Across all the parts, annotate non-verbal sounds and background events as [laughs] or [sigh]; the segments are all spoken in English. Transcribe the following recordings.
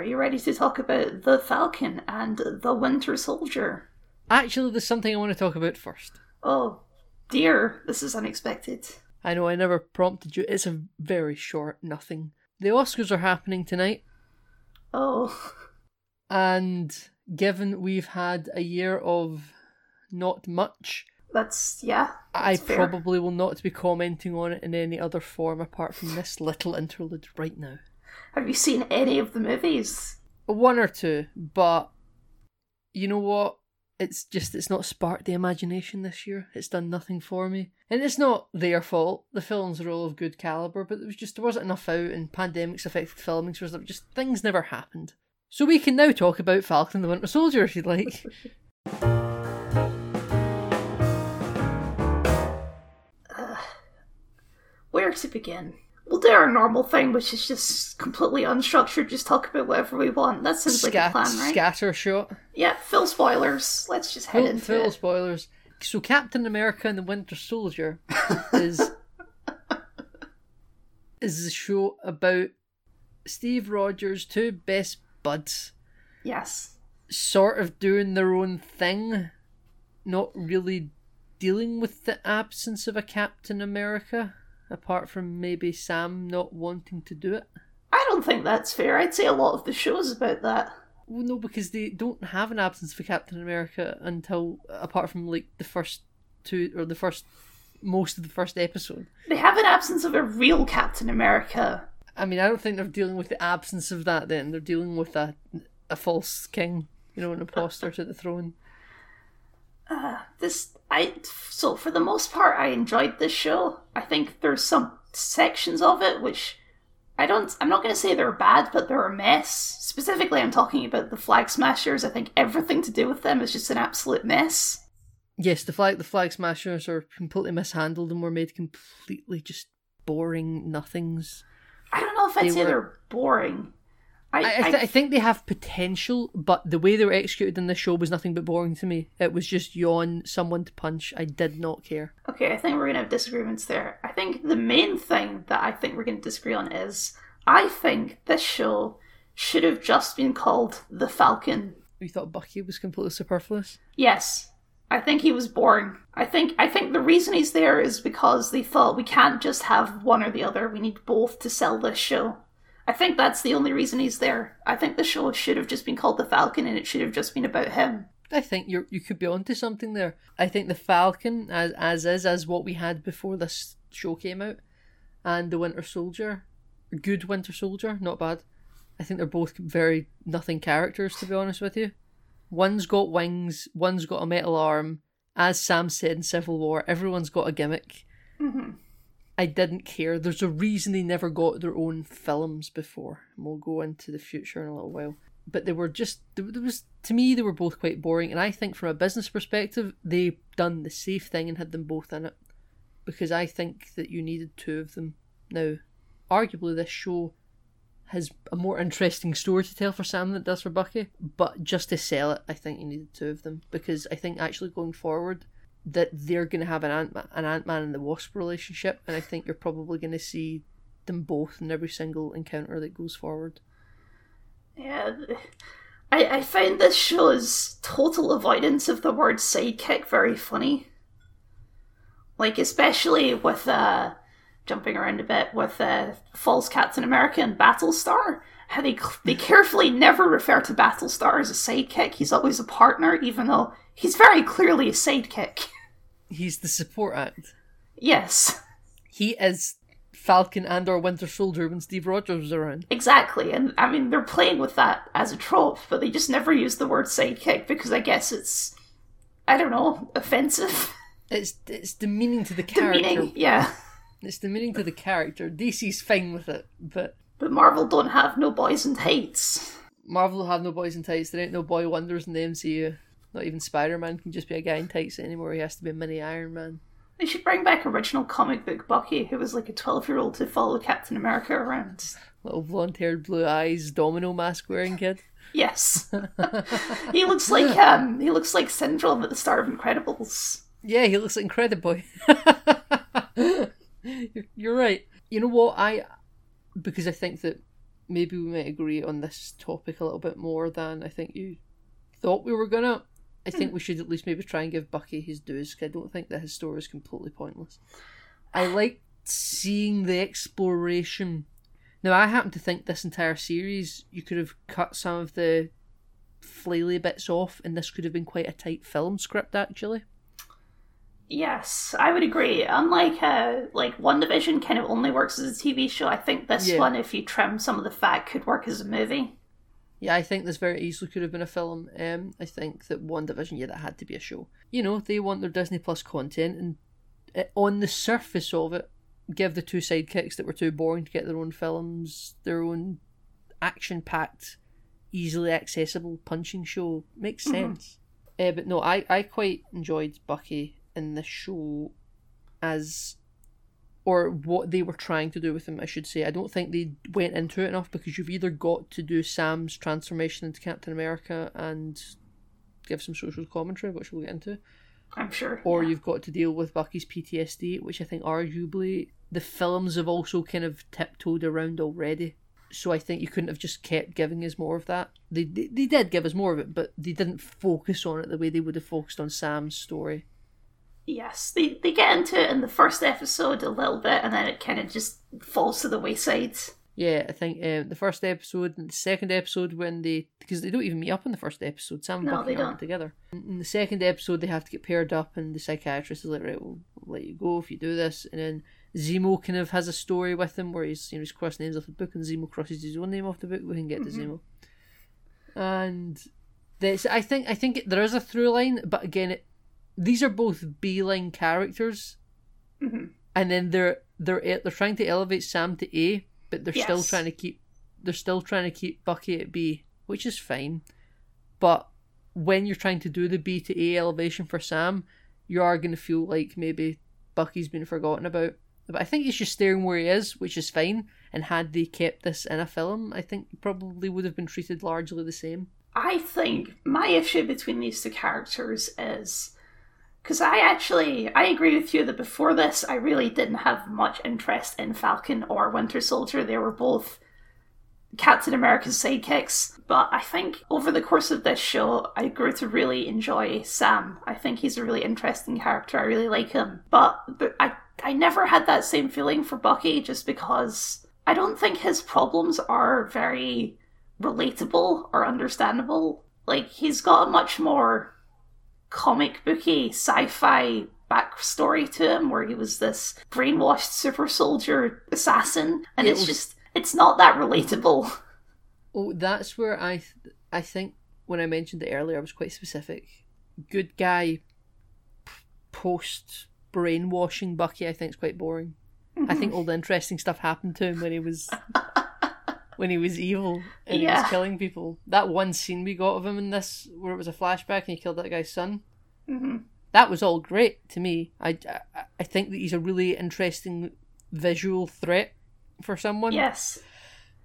Are you ready to talk about the Falcon and the Winter Soldier? Actually, there's something I want to talk about first. Oh, dear, this is unexpected. I know I never prompted you. It's a very short nothing. The Oscars are happening tonight, Oh, and given we've had a year of not much, that's yeah. I fair. probably will not be commenting on it in any other form apart from this little interlude right now. Have you seen any of the movies? One or two, but you know what? It's just it's not sparked the imagination this year. It's done nothing for me, and it's not their fault. The films are all of good caliber, but there was just there wasn't enough out, and pandemics affected filming, so just things never happened. So we can now talk about Falcon and the Winter Soldier if you'd like. [laughs] Where to begin? We'll do our normal thing, which is just completely unstructured, just talk about whatever we want. That seems like a plan, right? Scatter shot. Yeah, full spoilers. Let's just head Full, into full it. spoilers. So Captain America and the Winter Soldier [laughs] is is a show about Steve Rogers' two best buds Yes. sort of doing their own thing, not really dealing with the absence of a Captain America, apart from maybe Sam not wanting to do it. I don't think that's fair. I'd say a lot of the show's about that. Well, no, because they don't have an absence for Captain America until, apart from like the first two or the first most of the first episode. They have an absence of a real Captain America. I mean, I don't think they're dealing with the absence of that. Then they're dealing with a a false king, you know, an imposter to the throne. Uh, this I so for the most part I enjoyed this show. I think there's some sections of it which I don't I'm not going to say they're bad, but they're a mess. Specifically, I'm talking about the Flag Smashers. I think everything to do with them is just an absolute mess. Yes, the flag the flag smashers are completely mishandled and were made completely just boring nothings. I don't know if I'd They say were- they're boring. I, I, I, th- I think they have potential, but the way they were executed in this show was nothing but boring to me. It was just yawn, someone to punch. I did not care. Okay, I think we're going to have disagreements there. I think the main thing that I think we're going to disagree on is I think this show should have just been called The Falcon. You thought Bucky was completely superfluous? Yes, I think he was boring. I think I think the reason he's there is because they thought we can't just have one or the other. We need both to sell this show. I think that's the only reason he's there. I think the show should have just been called The Falcon and it should have just been about him. I think you you could be onto something there. I think the Falcon, as as is, as what we had before this show came out, and the Winter Soldier, good Winter Soldier, not bad. I think they're both very nothing characters, to be honest with you. One's got wings, one's got a metal arm. As Sam said in Civil War, everyone's got a gimmick. Mm-hmm. I didn't care. There's a reason they never got their own films before, and we'll go into the future in a little while. But they were just there was to me they were both quite boring, and I think from a business perspective they done the safe thing and had them both in it, because I think that you needed two of them. Now, arguably this show has a more interesting story to tell for Sam than it does for Bucky, but just to sell it, I think you needed two of them because I think actually going forward that they're going to have an Ant an Ant Man and the Wasp relationship, and I think you're probably going to see them both in every single encounter that goes forward. Yeah, I, I find this show's total avoidance of the word sidekick very funny. Like, especially with, uh, jumping around a bit with, uh, False Captain America and Battlestar. How they, they carefully never refer to Battlestar as a sidekick. He's always a partner, even though he's very clearly a sidekick. He's the support act. yes, He is Falcon and or Winter Soldier when Steve Rogers was around. exactly. And, I mean, they're playing with that as a trope, but they just never use the word sidekick because I guess it's, I don't know, offensive. It's it's demeaning to the character. Demeaning, yeah. It's demeaning to the character. DC's fine with it, but But Marvel don't have no boys and tights. Marvel have no boys and tights. There ain't no boy wonders in the MCU. Not even Spider Man can just be a guy in tights anymore. He has to be a mini Iron Man. They should bring back original comic book Bucky, who was like a 12 year old to follow Captain America around. Little blonde haired, blue eyes, domino mask wearing kid. Yes. [laughs] he looks like um he looks like Syndrome at the start of Incredibles. Yeah, he looks like Incrediboy. [laughs] you're right. You know what? I because I think that maybe we might agree on this topic a little bit more than I think you thought we were gonna. I think hmm. we should at least maybe try and give Bucky his dues. I don't think that his story is completely pointless. I [sighs] like seeing the exploration. Now, I happen to think this entire series, you could have cut some of the flaily bits off, and this could have been quite a tight film script, actually. Yes, I would agree. Unlike uh, like WandaVision kind of only works as a TV show, I think this Yeah. one, if you trim some of the fat, could work as a movie. Yeah, I think this very easily could have been a film. Um, I think that WandaVision, yeah, that had to be a show. You know, they want their Disney Plus content, and uh, on the surface of it, give the two sidekicks that were too boring to get their own films, their own action-packed, easily accessible punching show. Makes sense. Uh, but no, I, I quite enjoyed Bucky in the show as or what they were trying to do with him, I should say. I don't think they went into it enough because you've either got to do Sam's transformation into Captain America and give some social commentary, which we'll get into, I'm sure. or yeah. you've got to deal with Bucky's PTSD, which I think arguably the films have also kind of tiptoed around already. So I think you couldn't have just kept giving us more of that. They, they they did give us more of it, but they didn't focus on it the way they would have focused on Sam's story. Yes, they they get into it in the first episode a little bit, and then it kind of just falls to the wayside. Yeah, I think um, the first episode and the second episode when they because they don't even meet up in the first episode. Sam and No, Bucky aren't together. In the second episode, they have to get paired up, and the psychiatrist is like, "Right, we'll, we'll let you go if you do this." And then Zemo kind of has a story with him where he's you know he's crossed names off the book, and Zemo crosses his own name off the book. We can get to Zemo, and there's I think I think there is a through line, but again, it, these are both B line characters Mhm. and then they're they're e- they're trying to elevate Sam to A, but they're still trying to keep they're still trying to keep Bucky at B, which is fine. But when you're trying to do the B to A elevation for Sam, you are going to feel like maybe Bucky's been forgotten about. But I think he's just staying where he is, which is fine. And had they kept this in a film, I think probably would have been treated largely the same. I think my issue between these two characters is because I actually I agree with you that before this I really didn't have much interest in Falcon or Winter Soldier. They were both Captain America's sidekicks, but I think over the course of this show I grew to really enjoy Sam. I think he's a really interesting character. I really like him, but, I I never had that same feeling for Bucky just because I don't think his problems are very relatable or understandable. Like he's got a much more comic booky sci-fi backstory to him where he was this brainwashed super soldier assassin and It it's just it's not that relatable. [laughs] Oh, that's where I th- I think when I mentioned it earlier, I was quite specific. Good guy post brainwashing Bucky, I think is quite boring. I think [laughs] all the interesting stuff happened to him when he was [laughs] when he was evil and he was killing people. That one scene we got of him in this, where it was a flashback and he killed that guy's son. Mhm. That was all great to me. I, I I think that he's a really interesting visual threat for someone. Yes.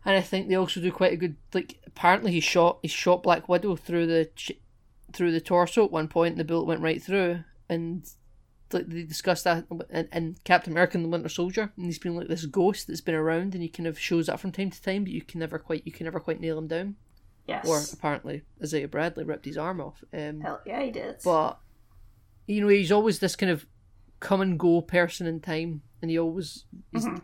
And I think they also do quite a good like. Apparently, he shot he shot Black Widow through the ch- through the torso at one point, and the bullet went right through. And like they discussed that in, in Captain America and the Winter Soldier, and he's been like this ghost that's been around, and he kind of shows up from time to time, but you can never quite you can never quite nail him down. Yes. Or apparently, Isaiah Bradley ripped his arm off. Um, Hell yeah, he did. but you know, he's always this kind of come and go person in time, and he always he's Mhm.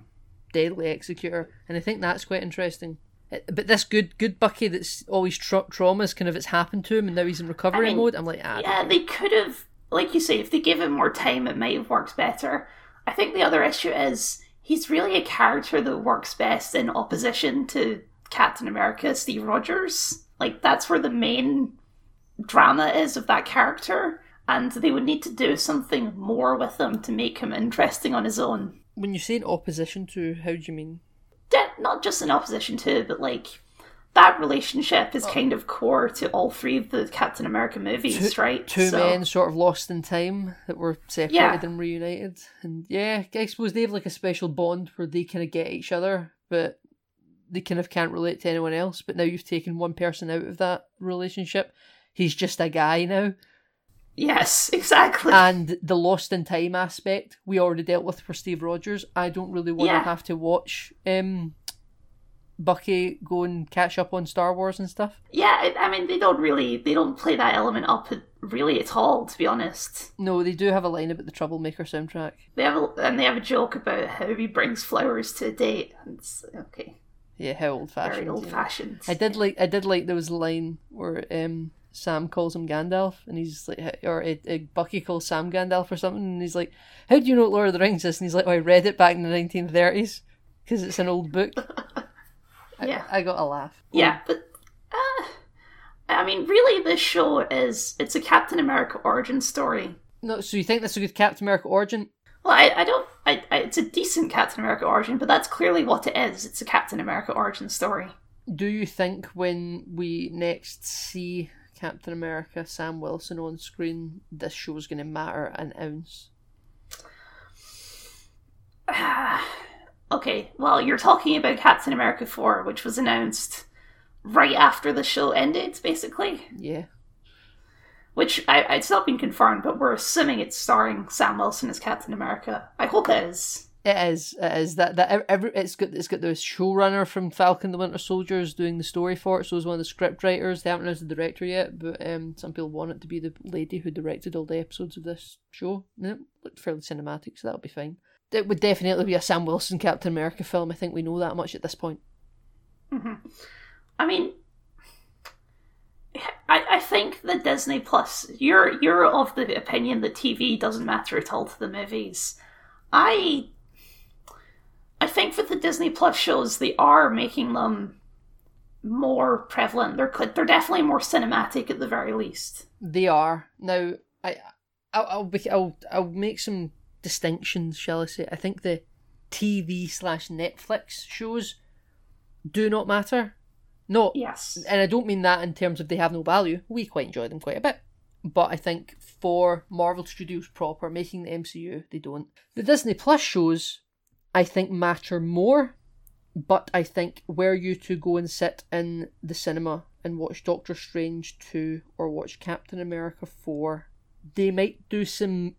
deadly executor, and I think that's quite interesting. Uh, But this good good Bucky that's always tra- traumas kind of it's happened to him, and now he's in recovery I mean, mode. I'm like, ah, yeah, they could have, like you say, if they gave him more time, it might have worked better. I think the other issue is he's really a character that works best in opposition to Captain America, Steve Rogers. Like, that's where the main drama is of that character, and they would need to do something more with him to make him interesting on his own. when you say in opposition to, how do you mean? Not just in opposition to, but like. That relationship is kind of core to all three of the Captain America movies, right? Two So- men sort of lost in time that were separated Yeah. and reunited, and yeah, I suppose they have like a special bond where they kind of get each other, but they kind of can't relate to anyone else. But now you've taken one person out of that relationship. He's just a guy now. Yes, [laughs] exactly. and the lost in time aspect we already dealt with for Steve Rogers. I don't really want to have to watch um Bucky go and catch up on Star Wars and stuff. Yeah, I, mean they don't really they don't play that element up really at all, to be honest. No, they do have a line about the Trouble Man soundtrack. They have a, and they have a joke about how he brings flowers to a date. And it's, okay, Yeah, how old fashioned. very old fashioned. I did like I did like there was a line where um Sam calls him Gandalf and he's like or uh, uh, Bucky calls Sam Gandalf or something and he's like how do you know what Lord of the Rings is and he's like oh, I read it back in the 1930s because it's an old book [laughs] Yeah, I got a laugh yeah, but uh, I mean, really, this show is it's a Captain America origin story. no so you think that's a good Captain America origin Well, I, I don't. I, I, it's a decent Captain America origin, but that's clearly what it is. It's a Captain America origin story. do you think when we next see Captain America Sam Wilson on screen this show's going to matter an ounce [sighs] [sighs] [sighs] Okay, well, you're talking about Captain America 4, which was announced right after the show ended, basically. yeah Which I, it's not been confirmed, but we're assuming it's starring Sam Wilson as Captain America. I hope it is. It is. It is that that every it's got it's got the showrunner from Falcon the Winter Soldiers doing the story for it. So it's one of the script writers. They haven't announced the director yet, but um, some people want it to be the lady who directed all the episodes of this show. And it looked fairly cinematic, so that'll be fine. It would definitely be a Sam Wilson Captain America film. I think we know that much at this point. Mm-hmm. I mean, I, I think the Disney Plus. You're you're of the opinion that TV doesn't matter at all to the movies. I I think for the Disney Plus shows, they are making them more prevalent. They're they're definitely more cinematic at the very least. They are now. I I'll I'll, be, I'll I'll make some distinctions, shall I say? I think the TV slash Netflix shows do not matter. No, Yes. and I don't mean that in terms of they have no value. We quite enjoy them quite a bit. But I think for Marvel Studios proper, making the MCU, they don't. The Disney Plus shows, I think, matter more. But I think where you to go and sit in the cinema and watch Doctor Strange 2 or watch Captain America 4, they might do some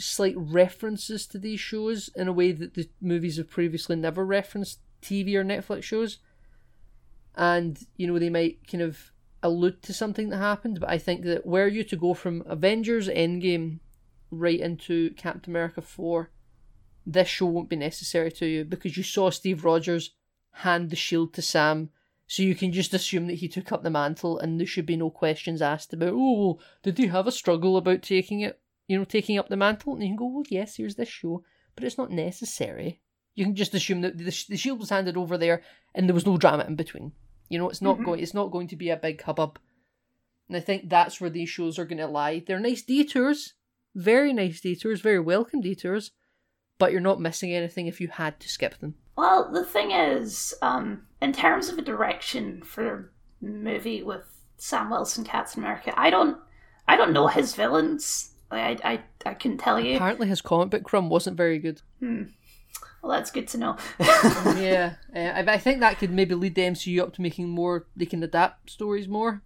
slight references to these shows in a way that the movies have previously never referenced TV or Netflix shows and you know they might kind of allude to something that happened. But I think that were you to go from Avengers Endgame right into Captain America four, this show won't be necessary to you because you saw Steve Rogers hand the shield to Sam. So you can just assume that he took up the mantle, and there should be no questions asked about. Oh, did he have a struggle about taking it? You know, taking up the mantle, and you can go, well, yes, here's this show, but it's not necessary. You can just assume that the, the shield was handed over there, and there was no drama in between. You know, it's not going. It's not going to be a big hubbub. And I think that's where these shows are going to lie. They're nice detours, very nice detours, very welcome detours, but you're not missing anything if you had to skip them. Well, the thing is, um, in terms of a direction for a movie with Sam Wilson, Captain America, I don't, I don't know his villains. Like, I, I, I couldn't tell you. Apparently, his comic book run wasn't very good. Hmm. Well, that's good to know. [laughs] [laughs] yeah, uh, I, I think that could maybe lead the MCU up to making more. They can adapt stories more.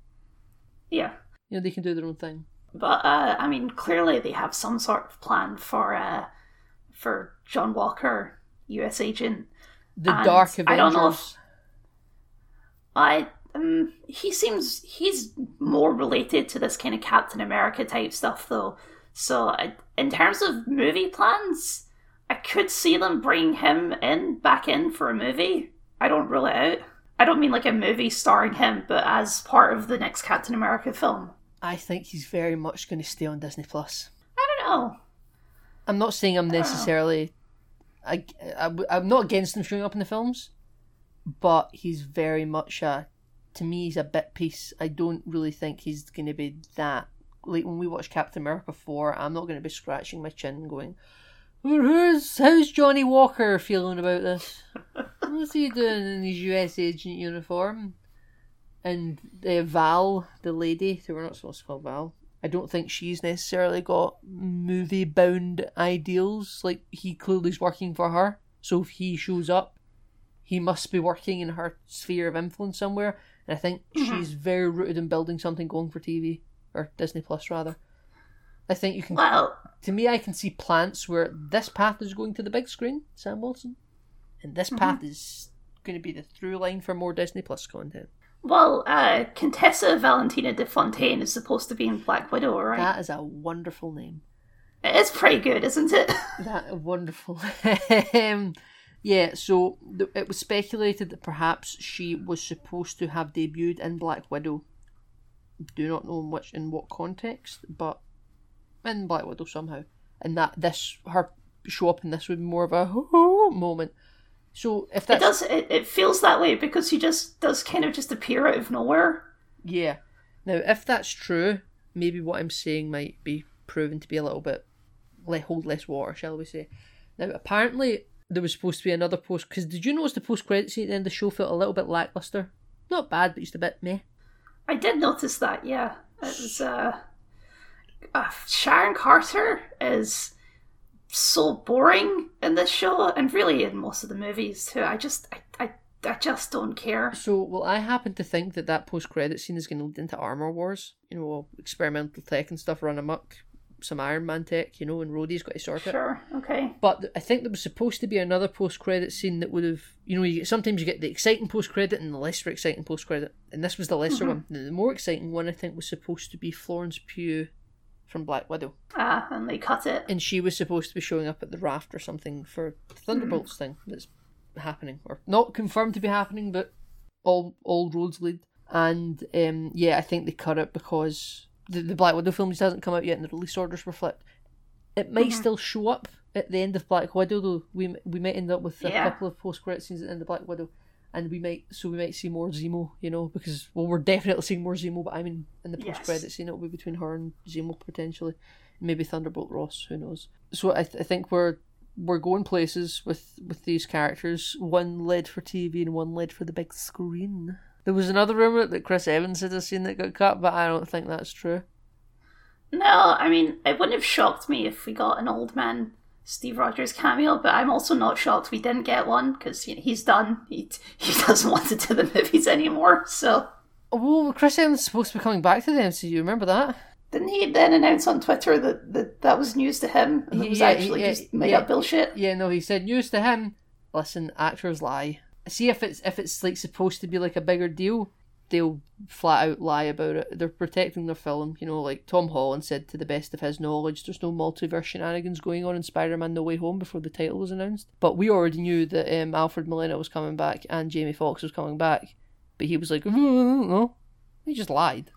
yeah, You know, they can do their own thing. but uh, I mean, clearly they have some sort of plan for uh, for John Walker, U.S. agent. The And Dark Avengers. I don't know if- I um, he seems he's more related to this kind of Captain America type stuff though. So I, in terms of movie plans, I could see them bring him in back in for a movie. I don't rule it out. I don't mean like a movie starring him, but as part of the next Captain America film. I think he's very much going to stay on Disney Plus. I don't know. I'm not saying I'm necessarily. I, I, I'm not against him showing up in the films, but he's very much a. To me, he's a bit piece. I don't really think he's going to be that. Like when we watch Captain America 4, I'm not going to be scratching my chin going, who's, how's Johnny Walker feeling about this? [laughs] What's he doing in his US agent uniform? And uh, Val, the lady, who we're not supposed to call Val, I don't think she's necessarily got movie bound ideals. Like he clearly's working for her, so if he shows up, he must be working in her sphere of influence somewhere. And I think she's very rooted in building something going for TV or Disney Plus rather. I think you can. Well, To me, I can see plants where this path is going to the big screen, Sam Wilson, and this path is going to be the through line for more Disney Plus content. Well, uh, Contessa Valentina de Fontaine is supposed to be in Black Widow, right? That is a wonderful name. It is pretty good, isn't it? [laughs] That wonderful. [laughs] um, yeah, so th- it was speculated that perhaps she was supposed to have debuted in Black Widow. Do not know much in what context, but in Black Widow somehow, and that this her show up in this would be more of a moment. So if It does. It, it feels that way because she just does kind of just appear out of nowhere. Yeah. Now, if that's true, maybe what I'm saying might be proven to be a little bit le- hold less water, shall we say? Now, apparently there was supposed to be another post because did you notice the post credit scene at the end of the show felt a little bit lackluster? Not bad, but just a bit meh. I did notice that. Yeah, it was. Uh, uh, Sharon Carter is so boring in this show, and really in most of the movies too. I just, I, I, I just don't care. So, well, I happen to think that that post credit scene is going to lead into Armor Wars. You know, experimental tech and stuff run amok. Some Iron Man tech, you know, and Rhodey's got to sort it. Sure. Okay. But I think there was supposed to be another post credit scene that would have, you know, you sometimes you get the exciting post credit and the lesser exciting post credit, and this was the lesser one. The more exciting one, I think, was supposed to be Florence Pugh from Black Widow, Ah, and they cut it. and she was supposed to be showing up at the raft or something for the Thunderbolts thing that's happening, or not confirmed to be happening, but all all roads lead. And um, yeah, I think they cut it because the, the Black Widow film just hasn't come out yet, and the release orders were flipped. It might mm-hmm. still show up at the end of Black Widow, though. We we might end up with a Yeah. couple of post credit scenes at the end of Black Widow, and we might so we might see more Zemo, you know, because well we're definitely seeing more Zemo, but I mean in the post credit scene it'll be between her and Zemo potentially, maybe Thunderbolt Ross, who knows. So I th- I think we're we're going places with with these characters. One led for TV and one led for the big screen. There was another rumor that Chris Evans had a scene that got cut, but I don't think that's true. No, I mean, it wouldn't have shocked me if we got an old man Steve Rogers cameo, but I'm also not shocked we didn't get one because you know, he's done. He he [laughs] doesn't want to do the movies anymore. So Oh, well, Chris Evans is supposed to be coming back to the MCU. Remember that? didn't he then announce on Twitter that that, that was news to him and it was Yeah, actually yeah, just made yeah. up bullshit? Yeah, no, he said news to him. Listen, actors lie. See if it's if it's like supposed to be like a bigger deal, they'll flat out lie about it. They're protecting their film, you know, like Tom Holland said to the best of his knowledge, there's no multiverse shenanigans going on in Spider-Man No Way Home before the title was announced. But we already knew that um, Alfred Molina was coming back and Jamie Foxx was coming back. But he was like, [laughs] no, he just lied.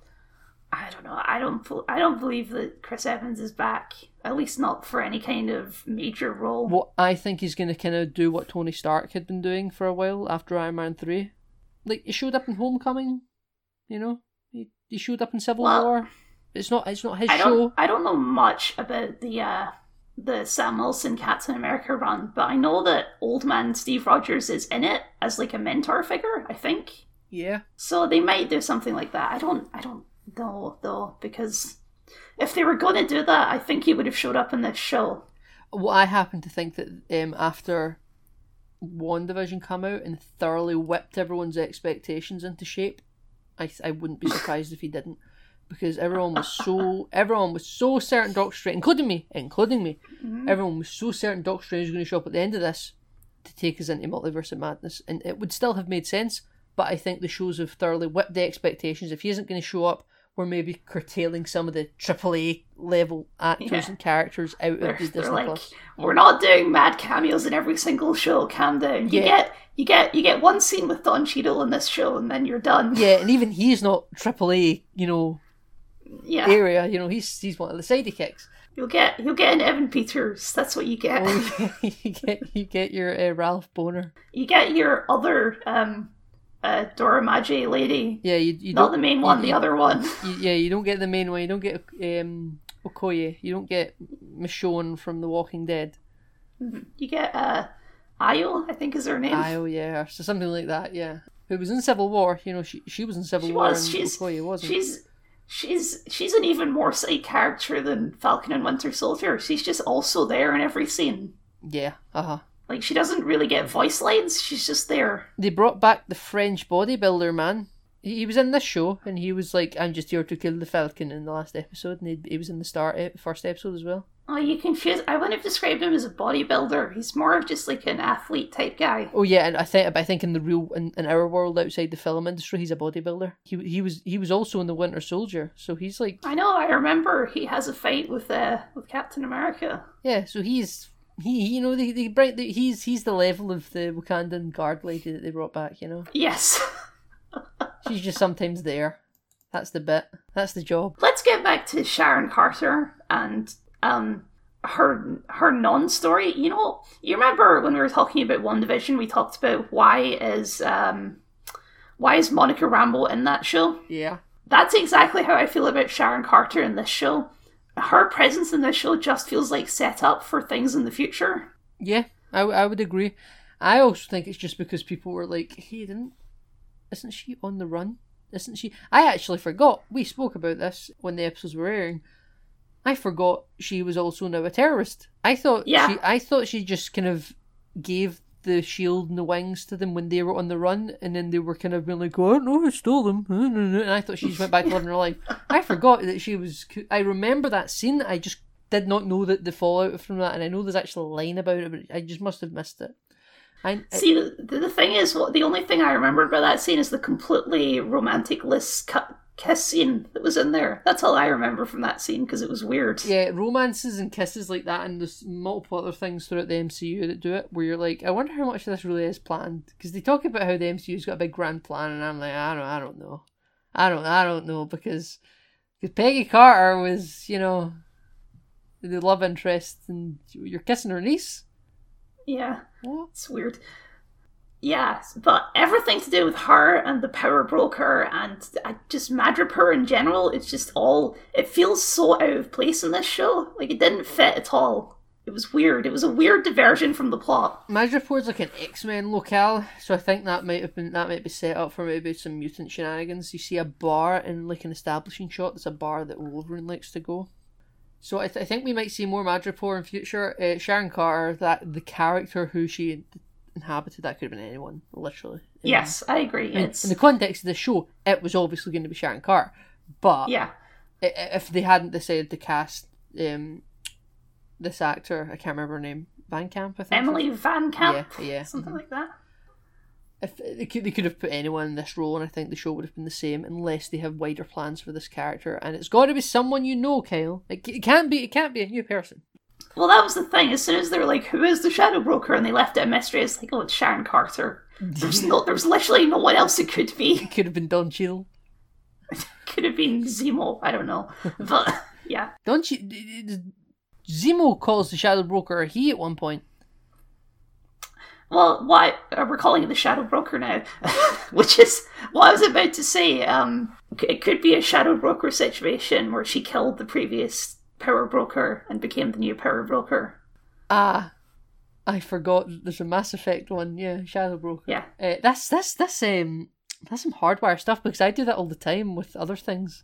I don't know. I don't. I don't believe that Chris Evans is back. At least not for any kind of major role. Well, I think he's going to kind of do what Tony Stark had been doing for a while after Iron Man 3. Like, he showed up in Homecoming, you know? He, he showed up in Civil Well, War. It's not it's not his I don't. show. I don't know much about the uh, the Sam Wilson Captain America run, but I know that old man Steve Rogers is in it as like a mentor figure. I think Yeah. so. They might do something like that. I don't. I don't know though because if they were going to do that, I think he would have showed up in this show. Well, I happen to think that um, after WandaVision come out and thoroughly whipped everyone's expectations into shape, I I wouldn't be surprised if he didn't, because everyone was so [laughs] everyone was so certain Doctor Strange, including me, including me, everyone was so certain Doctor Strange was going to show up at the end of this to take us into Multiverse of Madness, and it would still have made sense. But I think the shows have thoroughly whipped the expectations. If he isn't going to show up, we're maybe curtailing some of the AAA level actors Yeah. and characters out They're, of the Disney like, Plus. we're not doing mad cameos in every single show. Calm down. You Yeah. get you get you get one scene with Don Cheadle in this show, and then you're done. Yeah, and even he's not AAA, you know, yeah. area. You know, he's he's one of the sidekicks. You'll get you'll get an Evan Peters. That's what you get. Oh, [laughs] you get you get your uh, Ralph Bohner. You get your other um, uh, Dora Maje lady. Yeah, you you Not don't the main one, the other one. [laughs] you, yeah you don't get the main one. You don't get um Okoye. You don't get Michonne from The Walking Dead. You get uh, Ayo, I think is her name. Oh yeah, so something like that. Yeah, who was in Civil War? You know, she she was in Civil She War was. She's Okoye wasn't. she's she's she's an even more side character than Falcon and Winter Soldier. She's just also there in every scene. Yeah, uh huh. Like she doesn't really get voice lines. She's just there. They brought back the French bodybuilder man. He, he was in this show, and he was like, "I'm just here to kill the Falcon" in the last episode, and he, he was in the start first episode as well. Oh, you confuse. I wouldn't have described him as a bodybuilder. He's more of just like an athlete type guy. Oh yeah, and I think I think in the real in, in our world outside the film industry, he's a bodybuilder. He he was he was also in the Winter Soldier, so he's like I know. I remember he has a fight with uh with Captain America. yeah, so he's he you know they they bring the, he's he's the level of the Wakandan guard lady that they brought back. You know, Yes. [laughs] she's just sometimes there. That's the bit. That's the job. Let's get back to Sharon Carter and um her her non-story. You know, you remember when we were talking about WandaVision, we talked about why is um why is Monica Rambeau in that show? Yeah. That's exactly how I feel about Sharon Carter in this show. Her presence in this show just feels like set up for things in the future. Yeah, I, w- I would agree. I also think it's just because people were like, "Hey, didn't isn't she on the run? Isn't she?" I actually forgot. We spoke about this when the episodes were airing. I forgot she was also now a terrorist. I thought Yeah. she I thought she just kind of gave the shield and the wings to them when they were on the run, and then they were kind of being like, "Oh, I know who stole them," [laughs] and I thought she just went back to living her life. I forgot that she was. I remember that scene. I just did not know that the fallout from that, and I know there's actually a line about it, but I just must have missed it. I, I See, the, the thing is, what the only thing I remember about that scene is the completely romantic Liz cu- kiss scene that was in there. That's all I remember from that scene because it was weird. yeah, romances and kisses like that, and there's multiple other things throughout the MCU that do it, where you're like, I wonder how much of this really is planned, because they talk about how the MCU's got a big grand plan, and I'm like, I don't, I don't know, I don't, I don't know, because because Peggy Carter was, you know, the love interest, and you're kissing her niece. Yeah, What? it's weird. Yeah, but everything to do with her and the power broker and just Madripoor in general, it's just all it feels so out of place in this show. Like it didn't fit at all. It was weird. It was a weird diversion from the plot. Madripoor's like an X Men locale, so I think that might have been that might be set up for maybe some mutant shenanigans. You see a bar in like an establishing shot. There's a bar that Wolverine likes to go. So I, th- I think we might see more Madripoor in future. Uh, Sharon Carter, that the character who she inhabited, that could have been anyone, literally. Um, Yes, I agree. in, It's in the context of the show, it was obviously going to be Sharon Carter, but yeah. if they hadn't decided to cast um, this actor, I can't remember her name, Van Camp, I think. Emily Van Camp. Yeah, yeah. [laughs] Something like that. if they could, they could have put anyone in this role, and I think the show would have been the same, unless they have wider plans for this character. And it's got to be someone you know, Kyle. It, it can't be. It can't be a new person. Well, that was the thing. As soon as they were like, "Who is the Shadow Broker?" and they left it a mystery, it's like, "Oh, it's Sharon Carter." There's [laughs] no, there's literally no one else it could be. It could have been Don Cheadle. [laughs] Could have been Zemo. I don't know, but [laughs] yeah. Don Che- d- d- Zemo calls the Shadow Broker a he at one point. Well, what uh, we're calling it the Shadow Broker now, which is what I was about to say. Um, it could be a Shadow Broker situation where she killed the previous Power Broker and became the new Power Broker. Ah, I forgot. There's a Mass Effect one. Yeah, Shadow Broker. Yeah. Uh, that's that's that's um that's some hardwire stuff because I do that all the time with other things.